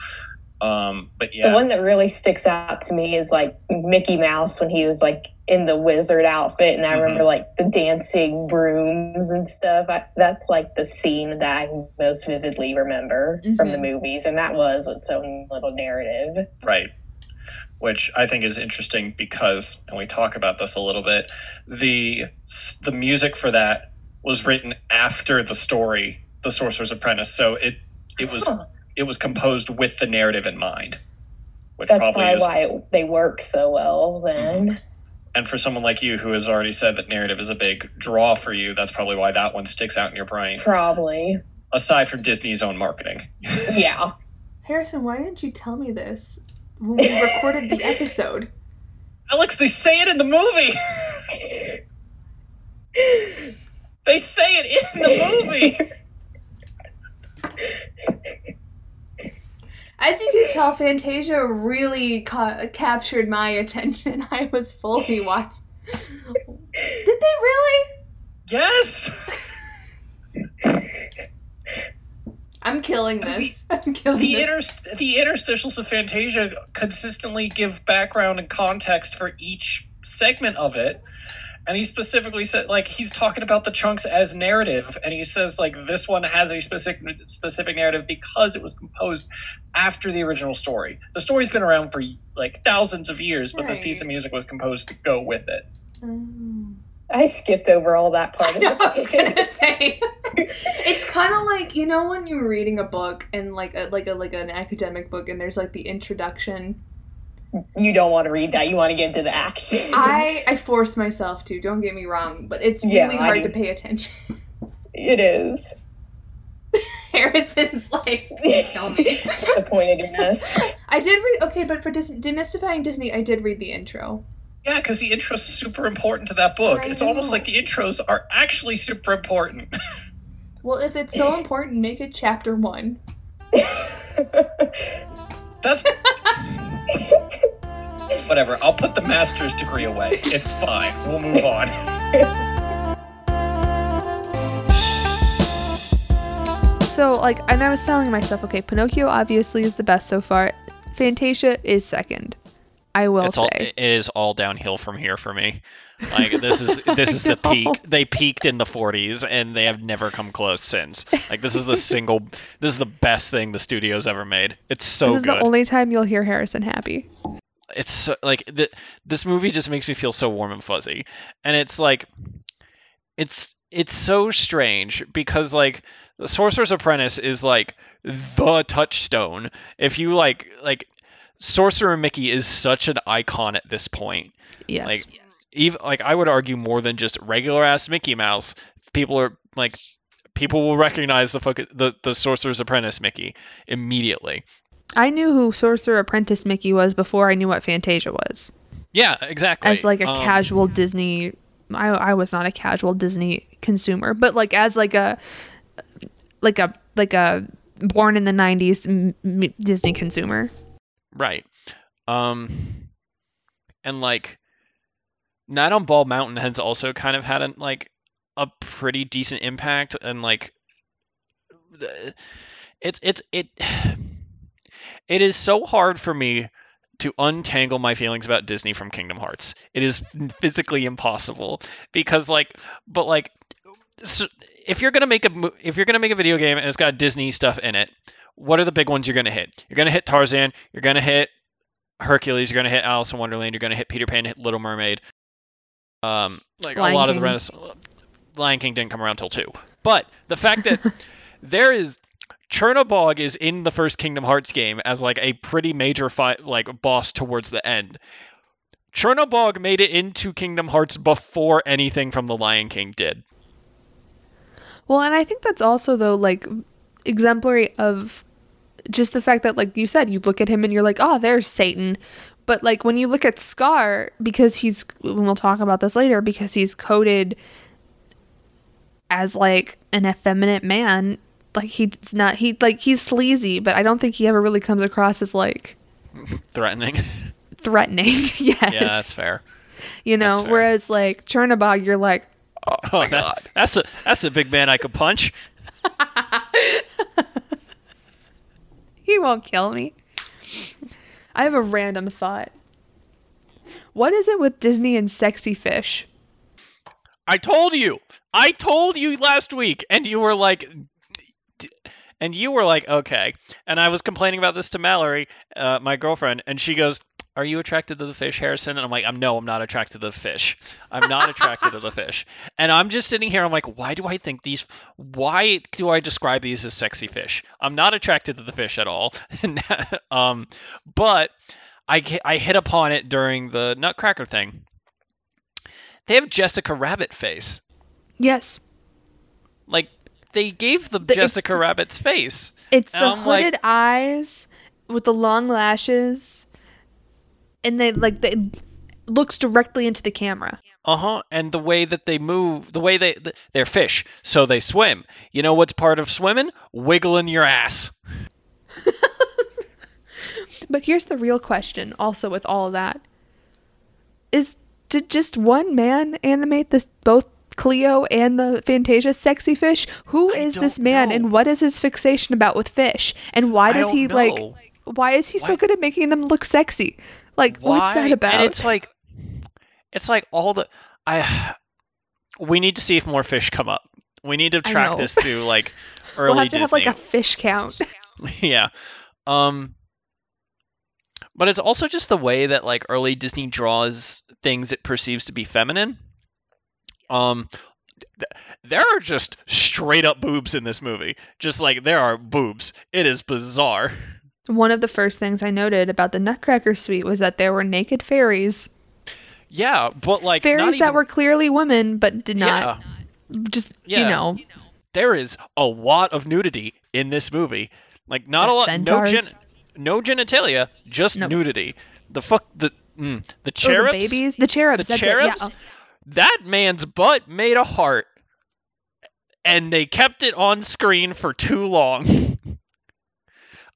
Um, but yeah, The one that really sticks out to me is like Mickey Mouse when he was like in the wizard outfit, and I Mhm. remember like the dancing brooms and stuff. I, that's like the scene that I most vividly remember from the movies, and that was its own little narrative. right. Which I think is interesting because, and we talk about this a little bit, the the music for that was written after the story, The Sorcerer's Apprentice. So it it was Huh. It was composed with the narrative in mind. Which That's probably probably is why it, they work so well then. Mm-hmm. and for someone like you who has already said that narrative is a big draw for you, that's probably why that one sticks out in your brain. Probably. Aside from Disney's own marketing. Yeah. Harrison, why didn't you tell me this when we recorded the episode? Alex, they say it in the movie. they say it in the movie. As you can tell, Fantasia really ca- captured my attention. I was fully watching. Did they really? Yes. I'm killing this. I'm killing The this. inter- the interstitials of Fantasia consistently give background and context for each segment of it. And he specifically said, like, he's talking about the chunks as narrative, and he says, like, this one has a specific specific narrative because it was composed after the original story. The story's been around for like thousands of years, but this piece of music was composed to go with it. Oh. I skipped over all that part I of know, I was gonna say. it's kind of like you know when you're reading a book and like a, like a like an academic book and there's like the introduction. You don't want to read that. You want to get into the action. I I force myself to. Don't get me wrong, but it's really Yeah, hard do. to pay attention. it is. Harrison's like, kill me. Disappointed in us. I did read okay, but for Dis- demystifying Disney, I did read the intro. Yeah, because the intro is super important to that book. I It's almost like the intros are actually super important. Well, if it's so important, make it chapter one. That's whatever. I'll put the master's degree away. It's fine. We'll move on. So, like, and I was telling myself, okay, Pinocchio obviously is the best so far. Fantasia is second. I will it's say. all it is all downhill from here for me. Like this is this is the peak. They peaked in the 40s and they have never come close since. Like this is the single this is the best thing the studio's ever made. It's so this is good. the only time you'll hear Harrison happy. it's so, like th- this movie just makes me feel so warm and fuzzy and it's like it's it's so strange because like sorcerer's apprentice is like the touchstone if you like like sorcerer mickey is such an icon at this point Yes. like even like i would argue more than just regular ass mickey mouse people are like people will recognize the fuck the, the sorcerer's apprentice mickey immediately I knew who Sorcerer Apprentice Mickey was before I knew what Fantasia was. yeah exactly As like a Um, casual Disney I I was not a casual Disney consumer, but like as like a like a like a born in the 90s m- m- Disney consumer. Right. Um and like Night on Bald Mountain has also kind of had a like a pretty decent impact and like it's it's it it is so hard for me to untangle my feelings about Disney from Kingdom Hearts. It is physically impossible because like but like so if you're going to make a if you're going to make a video game and it's got Disney stuff in it, what are the big ones you're going to hit? You're going to hit Tarzan, you're going to hit Hercules, you're going to hit Alice in Wonderland, you're going to hit Peter Pan, hit Little Mermaid. Um, like Lion a lot of the King. Renaissance, Lion King didn't come around till two. But the fact that there is Chernobog is in the first Kingdom Hearts game as like a pretty major fight, like boss towards the end. Chernobog made it into Kingdom Hearts before anything from the Lion King did. Well, and I think that's also though like exemplary of just the fact that like you said, you look at him and you're like, "Oh, there's Satan." But like when you look at Scar because he's and we'll talk about this later because he's coded as like an effeminate man, like he's not he like he's sleazy, but I don't think he ever really comes across as like Threatening. threatening. yes. yeah, that's fair. you know, fair. whereas like Chernobog, you're like, Oh, oh that's, that's a that's a big man I could punch. he won't kill me. I have a random thought. What is it with Disney and sexy fish? I told you. I told you last week, and you were like, and you were like, okay. And I was complaining about this to Mallory, uh, my girlfriend, and she goes, "Are you attracted to the fish, Harrison?" And I'm like, "I'm no, I'm not attracted to the fish. I'm not attracted to the fish." And I'm just sitting here. I'm like, why do I think these? Why do I describe these as sexy fish? I'm not attracted to the fish at all. um, but I I hit upon it during the Nutcracker thing. They have Jessica Rabbit face. Yes, Like they gave the, The- Jessica Rabbit's face. it's And the I'm like- hooded eyes with the long lashes, and they like they it looks directly into the camera. Uh huh. And the way that they move, the way they th- they're fish, so they swim. You know what's part of swimming? Wiggling your ass. But here's the real question also with all of that. Is did just one man animate this both Cleo and the Fantasia sexy fish? Who is this man know. and what is his fixation about with fish? And why does don't he like why is he so good at making them look sexy? Like what's that about? And it's like, it's like all the I. We need to see if more fish come up. We need to track this through like early we'll have to Disney. have like a fish count. yeah. Um but it's also just the way that like early Disney draws things it perceives to be feminine. Um th- there are just straight up boobs in this movie. Just like there are boobs. It is bizarre. One of the first things I noted about the Nutcracker suite was that there were naked fairies. Yeah, but like not Fairies that were clearly women but did not yeah, just you know there is a lot of nudity in this movie. Like not a The lot no gen- no genitalia, just Nope. nudity. The fuck the mm, the Oh, cherubs the babies, the cherubs. the cherubs. Yeah. that man's butt made a heart and they kept it on screen for too long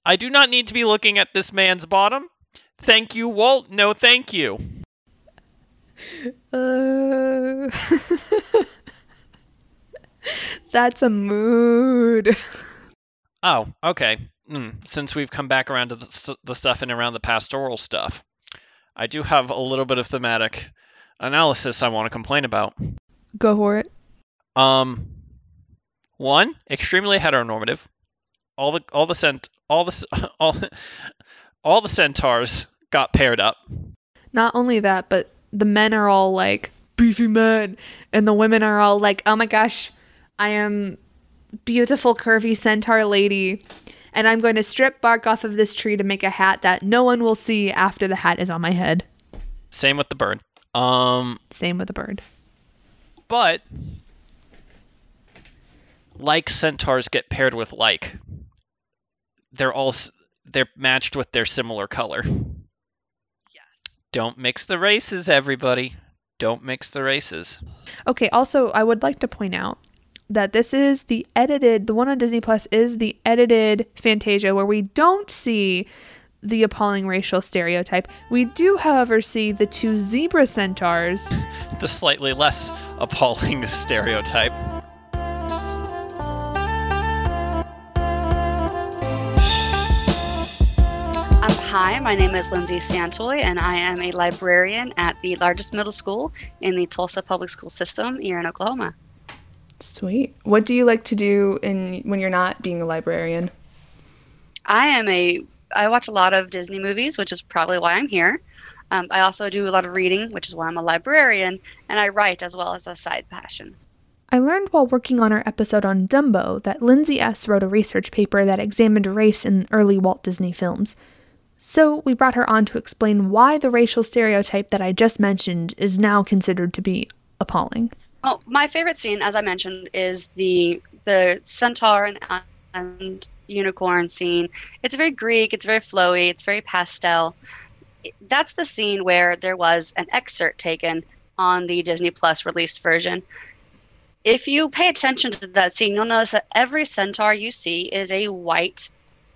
i do not need to be looking at this man's bottom thank you walt no thank you Uh, that's a mood. oh okay mm, since we've come back around to the, the stuff and around the pastoral stuff i do have a little bit of thematic analysis i want to complain about Go for it. Um, one extremely heteronormative. All the all the cent all the all all the centaurs got paired up. Not only that, but the men are all like beefy men, and the women are all like, "Oh my gosh, I am beautiful curvy centaur lady." And I'm going to strip bark off of this tree to make a hat that no one will see after the hat is on my head. Same with the bird. Um, Same with the bird. but like centaurs get paired with like, they're all they're matched with their similar color. Yes. Don't mix the races, everybody. Don't mix the races. Okay, also, I would like to point out that this is the edited, the one on Disney Plus is the edited Fantasia where we don't see the appalling racial stereotype. We do, however, see the two zebra centaurs. The slightly less appalling stereotype. Hi, my name is Lindsay Santoy, and I am a librarian at the largest middle school in the Tulsa Public School System here in Oklahoma. Sweet. What do you like to do in when you're not being a librarian? I am a I watch a lot of Disney movies, which is probably why I'm here. Um, I also do a lot of reading, which is why I'm a librarian, and I write as well as a side passion. I learned while working on our episode on Dumbo that Lindsay S. wrote a research paper that examined race in early Walt Disney films. So we brought her on to explain why the racial stereotype that I just mentioned is now considered to be appalling. Well, my favorite scene, as I mentioned, is the the centaur and, and unicorn scene. It's very Greek. It's very flowy. It's very pastel. That's the scene where there was an excerpt taken on the Disney Plus released version. If you pay attention to that scene, you'll notice that every centaur you see is a white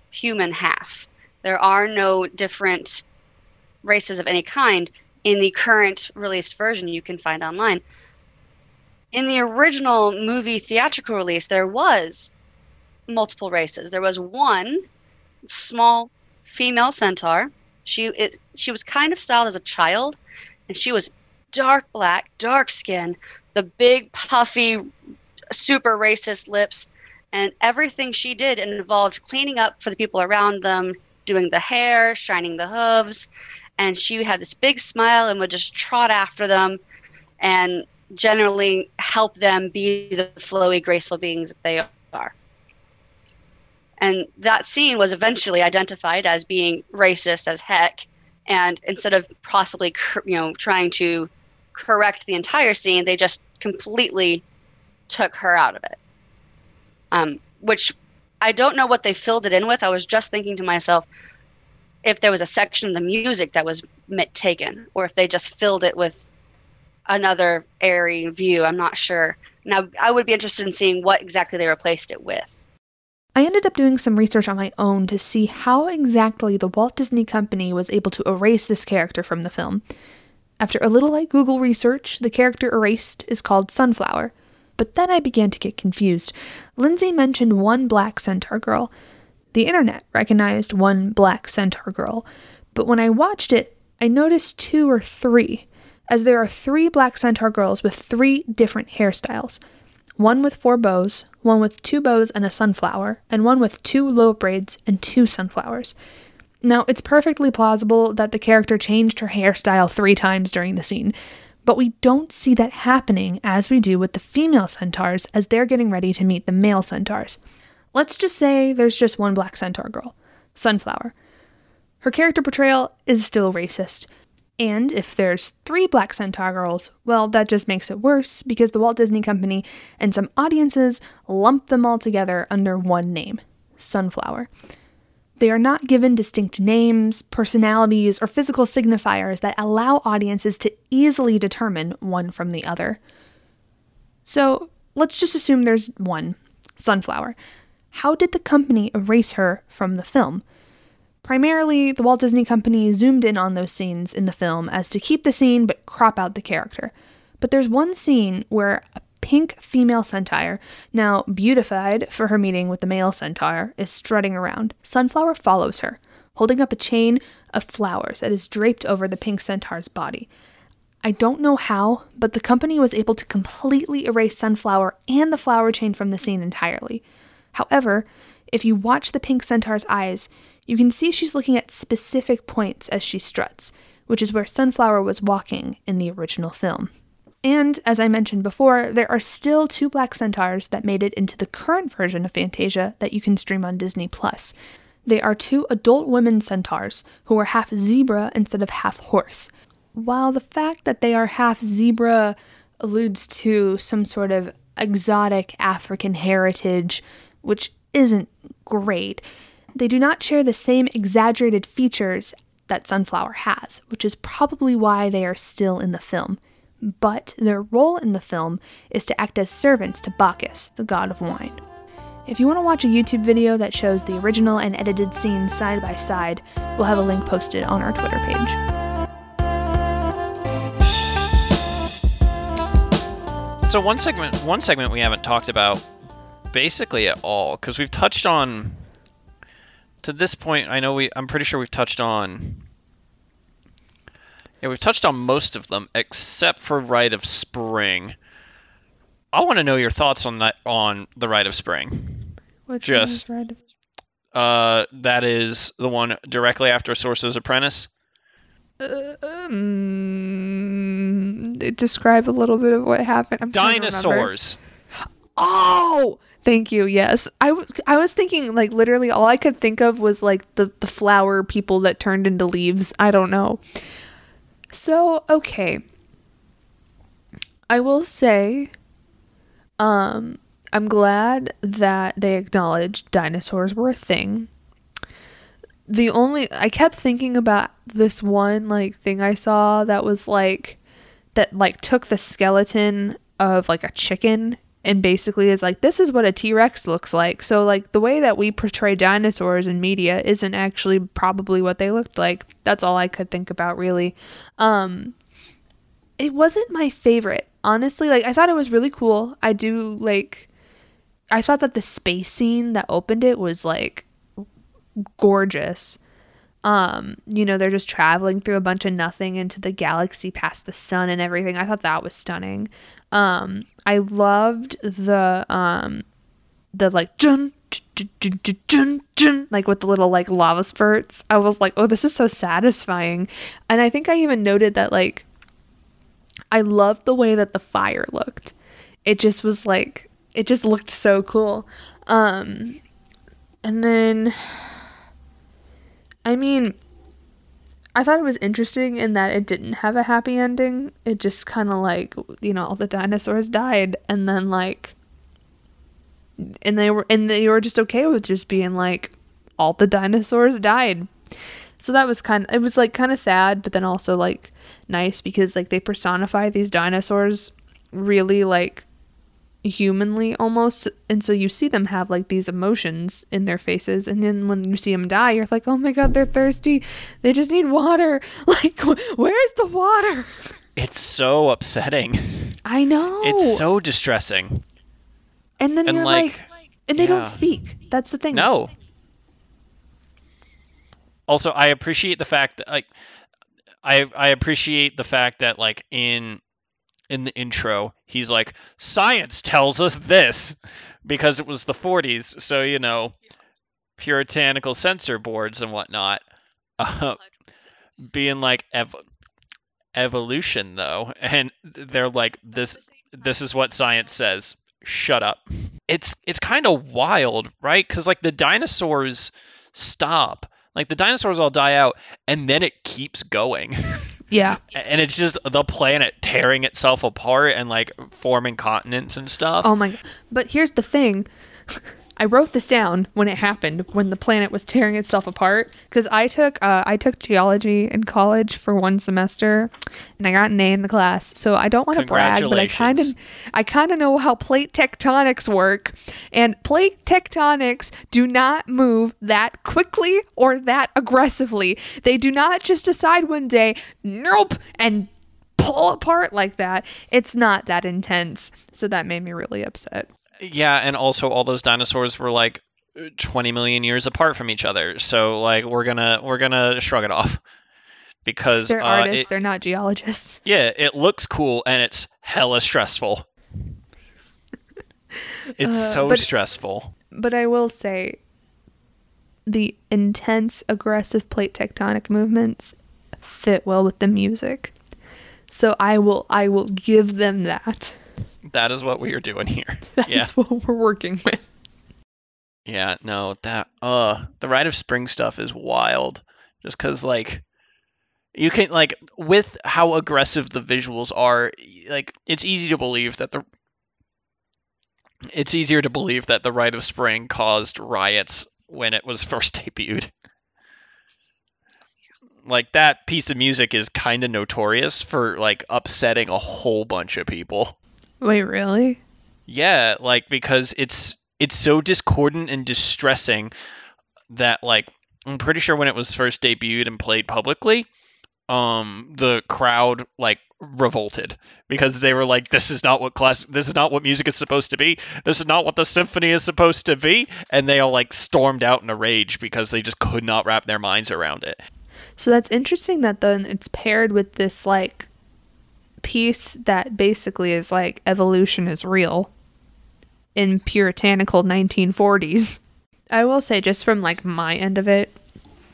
human half. There are no different races of any kind in the current released version you can find online. In the original movie theatrical release, there was multiple races. There was one small female centaur. She it, she was kind of styled as a child, and she was dark black, dark skin, the big puffy, super racist lips, and everything she did involved cleaning up for the people around them, doing the hair, shining the hooves, and she had this big smile and would just trot after them, and generally help them be the flowy, graceful beings that they are. And that scene was eventually identified as being racist as heck. And instead of possibly, you know, trying to correct the entire scene, they just completely took her out of it. Um, which I don't know what they filled it in with. I was just thinking to myself if there was a section of the music that was taken, or if they just filled it with another airy view. I'm not sure. Now, I would be interested in seeing what exactly they replaced it with. I ended up doing some research on my own to see how exactly the Walt Disney Company was able to erase this character from the film. After a little like Google research, the character erased is called Sunflower. But then I began to get confused. Lindsay mentioned one black centaur girl. The internet recognized one black centaur girl, but when I watched it, I noticed two or three, as there are three black centaur girls with three different hairstyles one with four bows, one with two bows and a sunflower, and one with two low braids and two sunflowers. Now, it's perfectly plausible that the character changed her hairstyle three times during the scene, but we don't see that happening as we do with the female centaurs as they're getting ready to meet the male centaurs. Let's just say there's just one black centaur girl, Sunflower. Her character portrayal is still racist, and if there's three Black Centaur girls, well, that just makes it worse because the Walt Disney Company and some audiences lump them all together under one name Sunflower. They are not given distinct names, personalities, or physical signifiers that allow audiences to easily determine one from the other. So let's just assume there's one Sunflower. How did the company erase her from the film? Primarily, the Walt Disney Company zoomed in on those scenes in the film as to keep the scene but crop out the character. But there's one scene where a pink female centaur, now beautified for her meeting with the male centaur, is strutting around. Sunflower follows her, holding up a chain of flowers that is draped over the pink centaur's body. I don't know how, but the company was able to completely erase Sunflower and the flower chain from the scene entirely. However, if you watch the pink centaur's eyes, you can see she's looking at specific points as she struts, which is where Sunflower was walking in the original film. And, as I mentioned before, there are still two black centaurs that made it into the current version of Fantasia that you can stream on Disney Plus. They are two adult women centaurs who are half zebra instead of half horse. While the fact that they are half zebra alludes to some sort of exotic African heritage, which isn't great, they do not share the same exaggerated features that Sunflower has, which is probably why they are still in the film. But their role in the film is to act as servants to Bacchus, the god of wine. If you want to watch a YouTube video that shows the original and edited scenes side by side, we'll have a link posted on our Twitter page. So one segment, one segment we haven't talked about basically at all because we've touched on to this point, I know we. I'm pretty sure we've touched on. Yeah, we've touched on most of them except for Rite of Spring. I want to know your thoughts on that on the Rite of Spring. Which Just- one is Rite of- Uh, that is the one directly after Sorcerer's Apprentice. Uh, um, describe a little bit of what happened. I'm trying to remember. Dinosaurs. Oh, thank you. Yes, I, w- I was thinking like literally all I could think of was like the the flower people that turned into leaves. I don't know. So okay, I will say, um, I'm glad that they acknowledged dinosaurs were a thing. The only I kept thinking about this one like thing I saw that was like that like took the skeleton of like a chicken and basically is like this is what a T-Rex looks like. So like the way that we portray dinosaurs in media isn't actually probably what they looked like. That's all I could think about really. Um it wasn't my favorite. Honestly, like I thought it was really cool. I do like I thought that the space scene that opened it was like gorgeous. Um, you know, they're just traveling through a bunch of nothing into the galaxy past the sun and everything. I thought that was stunning. Um, I loved the um the like like with the little like lava spurts. I was like, "Oh, this is so satisfying." And I think I even noted that like I loved the way that the fire looked. It just was like it just looked so cool. Um and then I mean I thought it was interesting in that it didn't have a happy ending. It just kind of like, you know, all the dinosaurs died and then like and they were and they were just okay with just being like all the dinosaurs died. So that was kind of it was like kind of sad, but then also like nice because like they personify these dinosaurs really like humanly almost and so you see them have like these emotions in their faces and then when you see them die you're like oh my god they're thirsty they just need water like where's the water It's so upsetting. i know It's so distressing. and then and, you're like, like, and they yeah. don't speak that's the thing No. Also, I appreciate the fact that like I I appreciate the fact that like in in the intro he's like science tells us this because it was the 40s, so you know puritanical censor boards and whatnot. Uh, being like ev- evolution though and they're like this this is what science says. Shut up. It's it's kind of wild right? Because like the dinosaurs stop. Like the dinosaurs all die out and then it keeps going yeah. And it's just the planet tearing itself apart and like forming continents and stuff. Oh my god but here's the thing I wrote this down when it happened, when the planet was tearing itself apart, because I took uh, I took geology in college for one semester, and I got an A in the class. So I don't want to brag, but I kind of I kind of know how plate tectonics work, and plate tectonics do not move that quickly or that aggressively. They do not just decide one day, nope, and pull apart like that. It's not that intense. So that made me really upset. Yeah, and also all those dinosaurs were like 20 million years apart from each other. So like we're gonna we're gonna shrug it off because They're uh, artists, it- they're not geologists. yeah, it looks cool and it's hella stressful. It's Uh, so but- stressful. But I will say the intense aggressive plate tectonic movements fit well with the music. So I will I will give them that. That is what we are doing here. That's Yeah. what we're working with. Yeah, no, that uh the Rite of Spring stuff is wild. Just cuz like you can like with how aggressive the visuals are, like it's easy to believe that the it's easier to believe that the Rite of Spring caused riots when it was first debuted. Like that piece of music is kind of notorious for like upsetting a whole bunch of people. Wait, really? Yeah, like because it's it's so discordant and distressing that like I'm pretty sure when it was first debuted and played publicly, um the crowd like revolted because they were like this is not what class this is not what music is supposed to be. This is not what the symphony is supposed to be and they all like stormed out in a rage because they just could not wrap their minds around it. So that's interesting that then it's paired with this like piece that basically is like evolution is real in puritanical 1940s. I will say just from like my end of it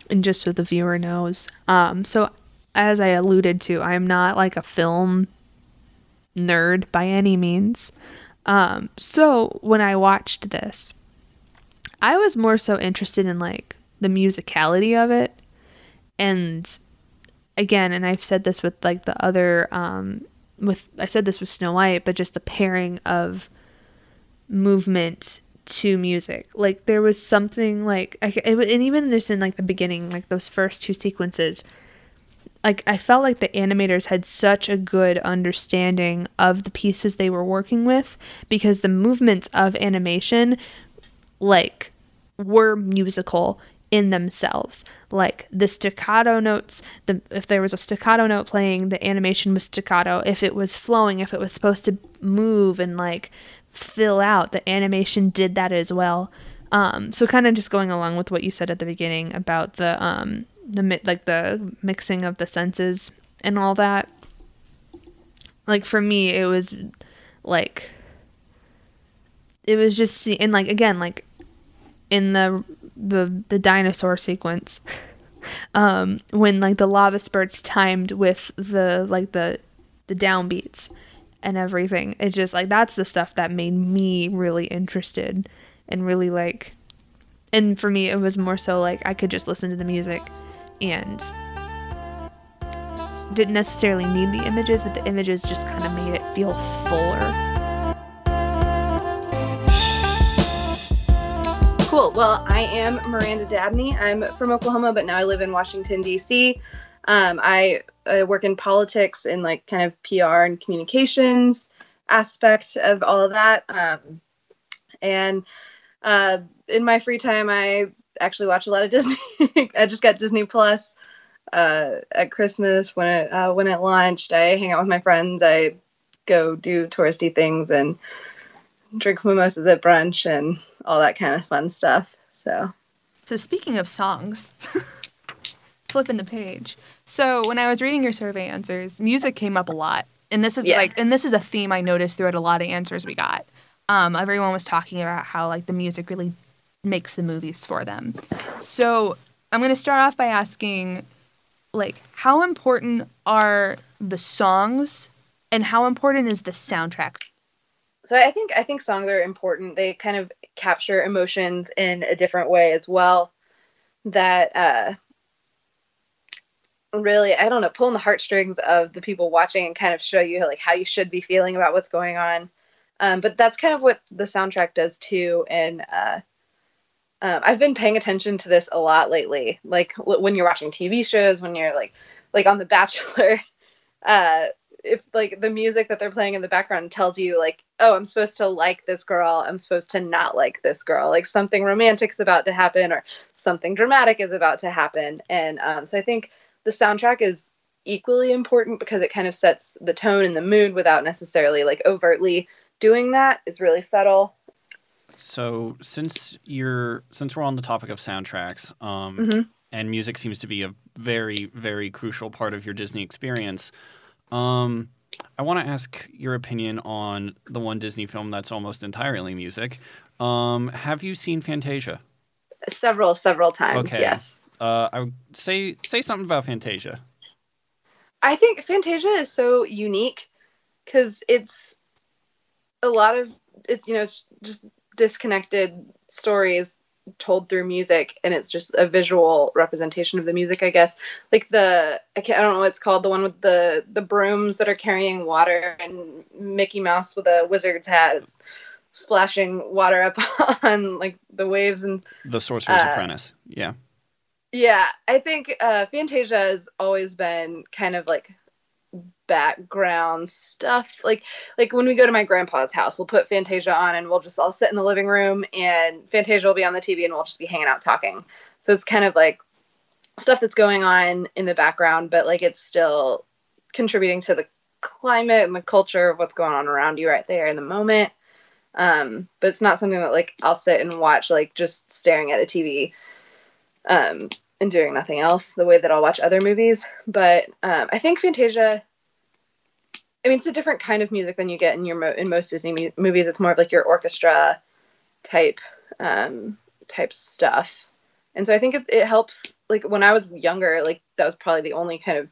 and just so the viewer knows. Um so as I alluded to, I'm not like a film nerd by any means. Um so when I watched this, I was more so interested in like the musicality of it and again and i've said this with like the other um with i said this with snow white but just the pairing of movement to music. Like there was something like I, it, and even this in like the beginning, like those first two sequences, like I felt like the animators had such a good understanding of the pieces they were working with because the movements of animation like were musical in themselves. Like the staccato notes the if there was a staccato note playing the animation was staccato. If it was flowing if it was supposed to move and like fill out the animation did that as well. Um so kind of just going along with what you said at the beginning about the um the mi- like the mixing of the senses and all that. Like for me it was like it was just see- and like again like in the the the dinosaur sequence um when like the lava spurts timed with the like the the downbeats and everything. It's just like that's the stuff that made me really interested and really like and for me it was more so like i could just listen to the music and didn't necessarily need the images but the images just kind of made it feel fuller Cool. Well, I am Miranda Dabney. I'm from Oklahoma, but now I live in Washington, D.C. Um, I, I work in politics and like kind of PR and communications aspect of all of that. Um, and uh, in my free time, I actually watch a lot of Disney. I just got Disney Plus uh, at Christmas when it uh, when it launched. I hang out with my friends. I go do touristy things and drink mimosas at brunch and all that kind of fun stuff. So So speaking of songs, flipping the page. So when I was reading your survey answers, music came up a lot, and this is Yes. like, and this is a theme I noticed throughout a lot of answers we got. Um, everyone was talking about how like the music really makes the movies for them. So I'm gonna start off by asking, like, how important are the songs, and how important is the soundtrack? So I think I think songs are important. They kind of capture emotions in a different way as well. That uh, really, I don't know, pulling the heartstrings of the people watching and kind of show you like how you should be feeling about what's going on. Um, but that's kind of what the soundtrack does too. And uh, um, I've been paying attention to this a lot lately. Like when you're watching TV shows, when you're like like on The Bachelor. Uh, if like the music that they're playing in the background tells you like oh i'm supposed to like this girl i'm supposed to not like this girl. Like something romantic's about to happen or something dramatic is about to happen. And um, so i think the soundtrack is equally important because it kind of sets the tone and the mood without necessarily like overtly doing that. It's really subtle. So since you're since we're on the topic of soundtracks, um, Mhm. and music seems to be a very very crucial part of your Disney experience, um, I want to ask your opinion on the one Disney film that's almost entirely music. Um, have you seen Fantasia? several several times Okay. yes Uh, I would say say something about Fantasia. I think Fantasia is so unique because it's a lot of it's you know it's just disconnected stories told through music and it's just a visual representation of the music I guess like the I, can't, I don't know what it's called the one with the the brooms that are carrying water and Mickey Mouse with a wizard's hat is splashing water up on like the waves and The Sorcerer's Uh, Apprentice. Yeah. yeah, I think uh, Fantasia has always been kind of like background stuff. Like like when we go to my grandpa's house, we'll put Fantasia on and we'll just all sit in the living room and Fantasia will be on the TV and we'll just be hanging out talking. So it's kind of like stuff that's going on in the background, but like it's still contributing to the climate and the culture of what's going on around you right there in the moment. Um, but it's not something that like I'll sit and watch like just staring at a TV um, and doing nothing else the way that I'll watch other movies. But um, I think Fantasia. I mean, it's a different kind of music than you get in your mo- in most Disney mu- movies. It's more of like your orchestra type um, type stuff, and so I think it, it helps. Like when I was younger, like that was probably the only kind of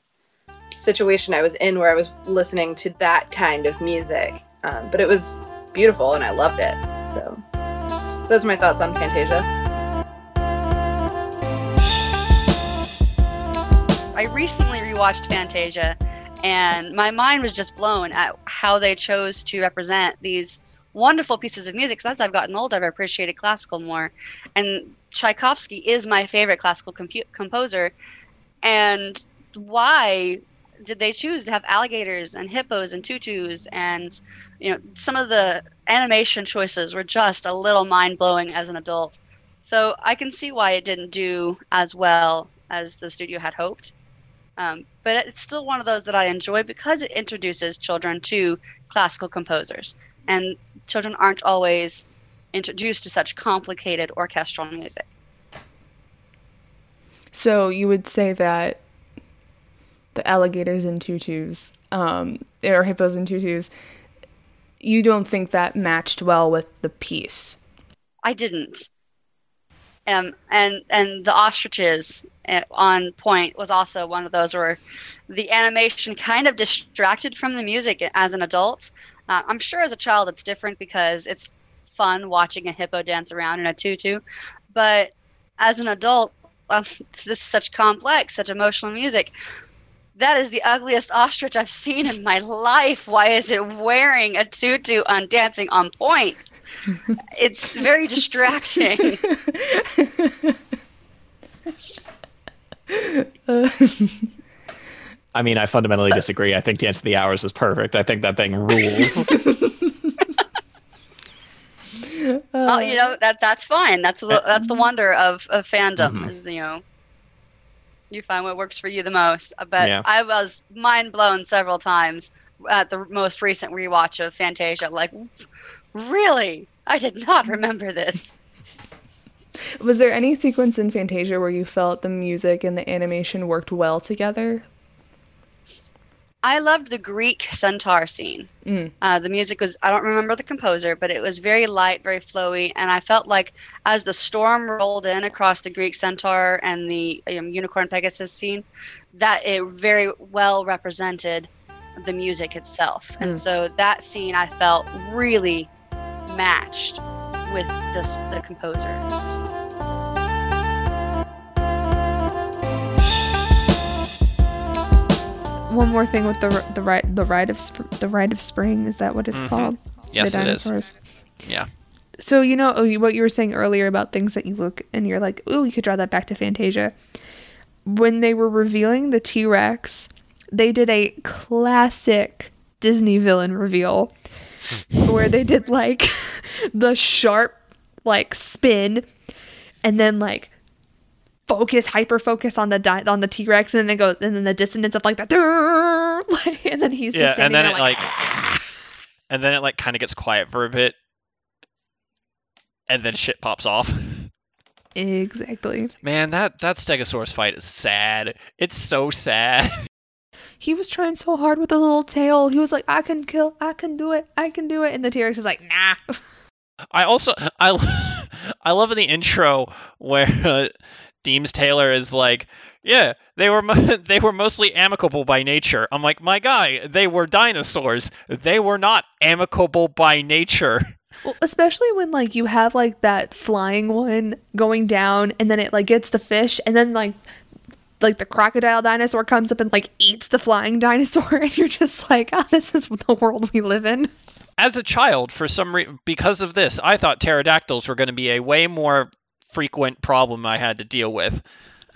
situation I was in where I was listening to that kind of music. Um, but it was beautiful and I loved it. So, so those are my thoughts on Fantasia. I recently rewatched Fantasia, and my mind was just blown at how they chose to represent these wonderful pieces of music. 'cause as I've gotten older, I've appreciated classical more, and Tchaikovsky is my favorite classical composer. And why did they choose to have alligators and hippos and tutus and you know some of the animation choices were just a little mind blowing as an adult. So I can see why it didn't do as well as the studio had hoped. Um, but it's still one of those that I enjoy because it introduces children to classical composers, and children aren't always introduced to such complicated orchestral music. So you would say that the alligators and tutus, um, or hippos and tutus, you don't think that matched well with the piece. I didn't. Um, and and the ostriches uh, on point was also one of those where the animation kind of distracted from the music as an adult. Uh, I'm sure as a child it's different because it's fun watching a hippo dance around in a tutu, but as an adult, um, this is such complex, such emotional music. That is the ugliest ostrich I've seen in my life. Why is it wearing a tutu and dancing on point? it's very distracting. I mean, I fundamentally disagree. I think Dance of the Hours is perfect. I think that thing rules. well, you know that that's fine. That's the, that's the wonder of, of fandom Mhm. is you know you find what works for you the most. Uh, but Yeah. I was mind blown several times at the most recent rewatch of Fantasia. Like, really? I did not remember this. Was there any sequence in Fantasia where you felt the music and the animation worked well together? I loved the Greek centaur scene. Mm. Uh, the music was, I don't remember the composer, but it was very light, very flowy. And I felt like as the storm rolled in across the Greek centaur and the um, unicorn Pegasus scene, that it very well represented the music itself. And Mm. so that scene I felt really matched with this, the composer. One more thing with the the ride the ride of sp- the ride of spring is that what it's Mhm. called? Yes, the it is. Yeah. So you know oh, what you were saying earlier about things that you look and you're like, oh, you could draw that back to Fantasia. When they were revealing the T Rex, they did a classic Disney villain reveal where they did like the sharp like spin and then like focus hyper focus on the di- on the T-Rex and then they go and then the dissonance of like that like, and then he's just yeah, standing and then there it like, and then it like kind of gets quiet for a bit, and then shit pops off. exactly Man, that that Stegosaurus fight is sad. It's so sad. he was trying so hard with the little tail he was like I can kill I can do it I can do it and the T-Rex is like nah I also I I love in the intro where uh, Deems Taylor is like, yeah, they were mo- they were mostly amicable by nature. I'm like, my guy, they were dinosaurs. They were not amicable by nature. Well, especially when like you have like that flying one going down and then it like gets the fish and then like like the crocodile dinosaur comes up and like eats the flying dinosaur and you're just like, oh, this is the world we live in. As a child, for some reason, because of this, I thought pterodactyls were going to be a way more frequent problem I had to deal with.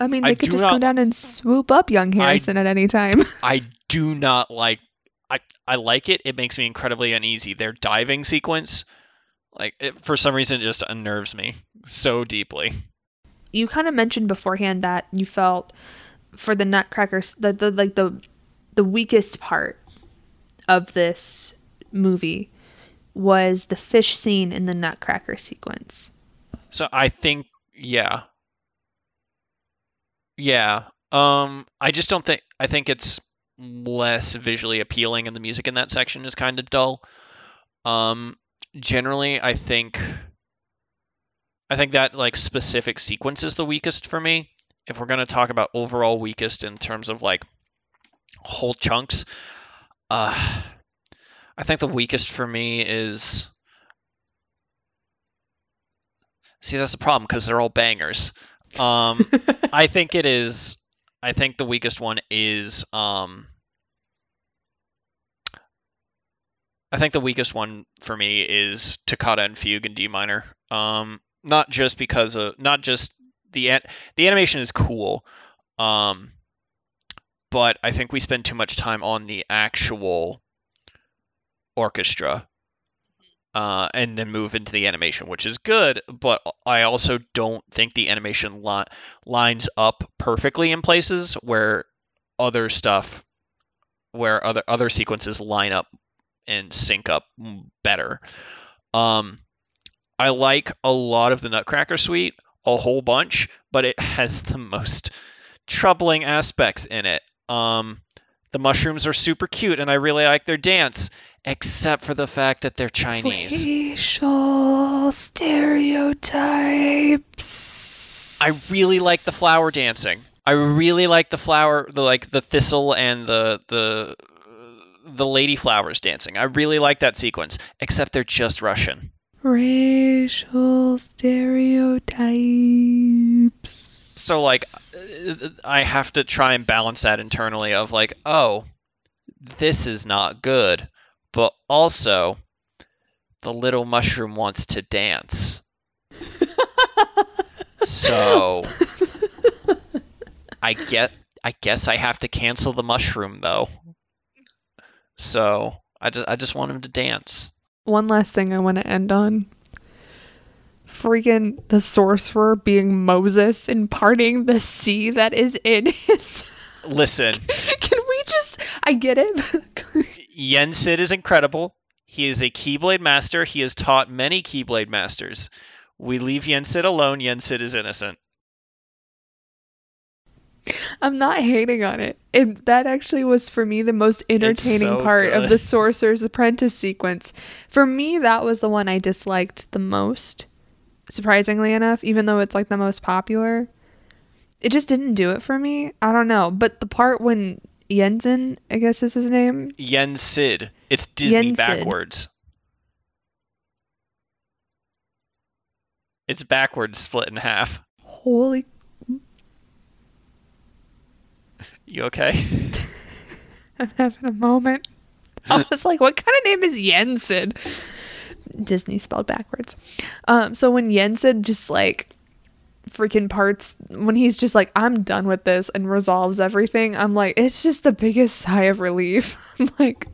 I mean, I they could just not- come down and swoop up young Harrison at any time. I do not like. I I like it. It makes me incredibly uneasy. Their diving sequence, like it, for some reason, it just unnerves me so deeply. you kind of mentioned beforehand that you felt for the Nutcrackers the, the like the the weakest part of this movie was the fish scene in the Nutcracker sequence. So I think, yeah, yeah. Um, I just don't think. I think it's less visually appealing, and the music in that section is kind of dull. Um, generally, I think. I think that like specific sequence is the weakest for me. If we're gonna talk about overall weakest in terms of like whole chunks, uh, I think the weakest for me is. See, that's the problem because they're all bangers. Um, I think it is. I think the weakest one is um, I think the weakest one for me is Toccata and Fugue in D minor. Um, not just because of not just the the animation is cool, um, but I think we spend too much time on the actual orchestra, uh, and then move into the animation, which is good. But I also don't think the animation li- lines up perfectly in places where other stuff, where other other sequences line up and sync up better. Um, I like a lot of the Nutcracker Suite, a whole bunch, but it has the most troubling aspects in it. Um, the mushrooms are super cute, and I really like their dance, except for the fact that they're Chinese. Racial stereotypes. I really like the flower dancing. I really like the flower, the like the thistle and the the the lady flowers dancing. I really like that sequence, except they're just Russian. Racial stereotypes. So like uh, I have to try and balance that internally of like, oh, this is not good, but also the little mushroom wants to dance. so I get I guess I have to cancel the mushroom though. So I just I just want him to dance. One last thing I want to end on. Freaking the sorcerer being Moses and parting the sea that is in his. Listen, Can we just. I get it. Yen Sid is incredible. He is a Keyblade master. He has taught many Keyblade masters. We leave Yen Sid alone. Yen Sid is innocent. I'm not hating on it. it. That actually was for me the most entertaining so part of the Sorcerer's Apprentice sequence. For me, that was the one I disliked the most. Surprisingly enough, even though it's like the most popular, it just didn't do it for me. I don't know. But the part when Jensen, I guess is his name, Yen Sid. It's Disney Yen Sid. backwards. It's backwards split in half. holy You okay? I'm having a moment. I was like, what kind of name is Jensen? Disney spelled backwards. Um, so when Jensen just like freaking parts when he's just like, I'm done with this and resolves everything, I'm like, it's just the biggest sigh of relief. I'm like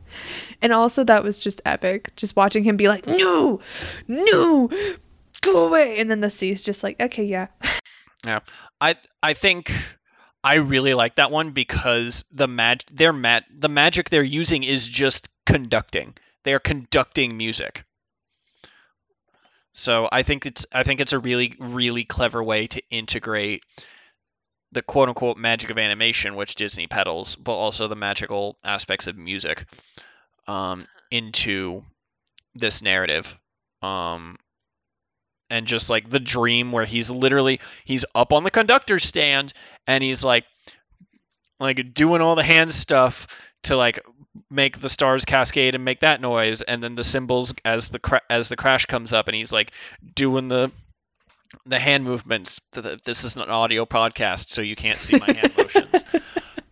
and also that was just epic. Just watching him be like, No, no, go away. And then the sea's just like, okay, yeah. Yeah, I I think I really like that one because the mag their mat the magic they're using is just conducting. They are conducting music. So I think it's I think it's a really really clever way to integrate the quote unquote magic of animation, which Disney peddles, but also the magical aspects of music um, into this narrative. Um, and just like the dream where he's literally he's up on the conductor's stand and he's like like doing all the hand stuff to like make the stars cascade and make that noise and then the cymbals as the cra- as the crash comes up and he's like doing the the hand movements. Th- th- this is an audio podcast so you can't see my hand motions.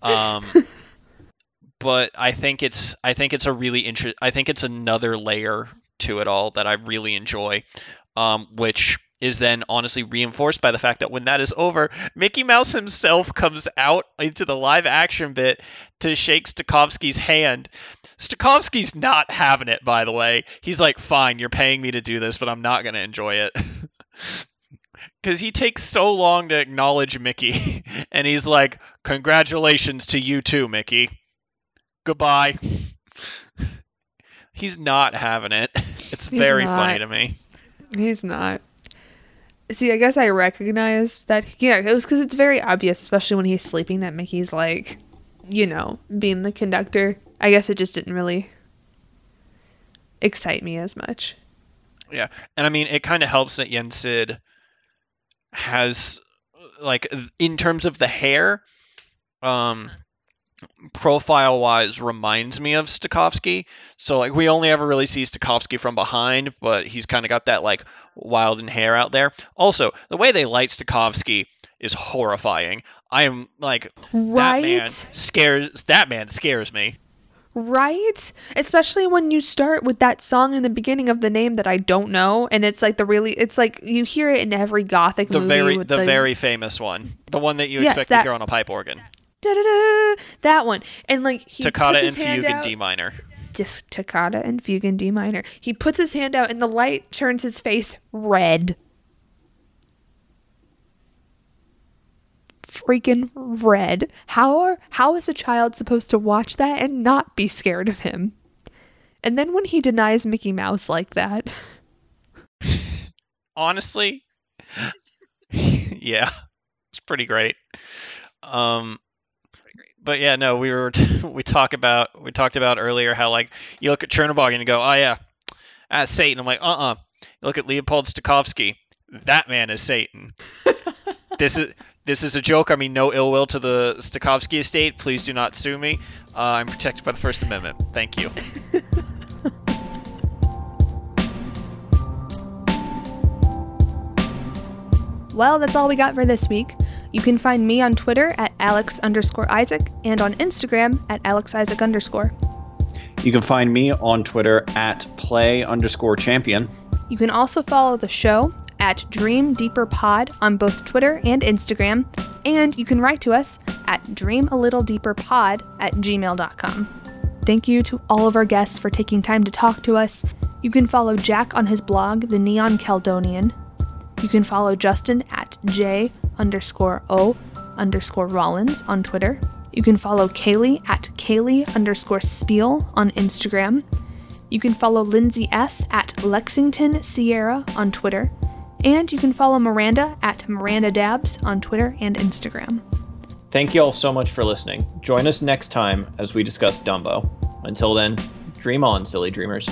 Um but i think it's i think it's a really interest i think it's another layer to it all that i really enjoy um, which is then honestly reinforced by the fact that when that is over, Mickey Mouse himself comes out into the live action bit to shake Stokowski's hand. Stokowski's not having it, by the way. He's like, fine, you're paying me to do this, but I'm not going to enjoy it. Because he takes so long to acknowledge Mickey. And he's like, congratulations to you too, Mickey. Goodbye. He's not having it. It's He's very not. funny to me. He's not. See, I guess I recognize that. Yeah, it was because it's very obvious, especially when he's sleeping, that Mickey's like, you know, being the conductor. I guess it just didn't really excite me as much. Yeah, and I mean, it kind of helps that Yen Sid has, like, in terms of the hair, um, profile wise, reminds me of Stokowski. So, like, we only ever really see Stokowski from behind, but he's kind of got that, like, wild and hair out there. Also, the way they light Stokowski is horrifying. I am, like, that man scares, that man scares me. Right? Especially when you start with that song in the beginning of the name that I don't know, and it's like the really, it's like you hear it in every gothic The movie. very with the very famous one. The one that you Yes, expect that- to hear on a pipe organ. Da-da-da, that one, and like he Toccata puts and his hand fugue in D minor. Dif- toccata and fugue in D minor. He puts his hand out, and the light turns his face red. Freaking red. How are how is a child supposed to watch that and not be scared of him? And then when he denies Mickey Mouse like that, honestly yeah it's pretty great um but yeah no we were we talk about we talked about earlier how like you look at chernobog and you go oh yeah that's satan. I'm like uh-uh. You look at leopold stokowski that man is satan. This is this is a joke. I mean no ill will to the stokowski estate. Please do not sue me. Uh, i'm protected by the first amendment. Thank you. Well, that's all we got for this week. You can find me on Twitter at Alex underscore Isaak and on Instagram at Alex Isaak underscore. You can find me on Twitter at play underscore champion. You can also follow the show at Dream Deeper Pod on both Twitter and Instagram, and you can write to us at dreamalittledeeperpod at gmail.com. Thank you to all of our guests for taking time to talk to us. You can follow Jack on his blog, The Neon Caledonian. You can follow Justin at J underscore O underscore Rollins on Twitter. You can follow Kaylee at Kaylee underscore Spiel on Instagram. You can follow Lindsay S. at Lexington Sierra on Twitter. And you can follow Miranda at Miranda Dabs on Twitter and Instagram. Thank you all so much for listening. Join us next time as we discuss Dumbo. Until then, dream on, silly dreamers.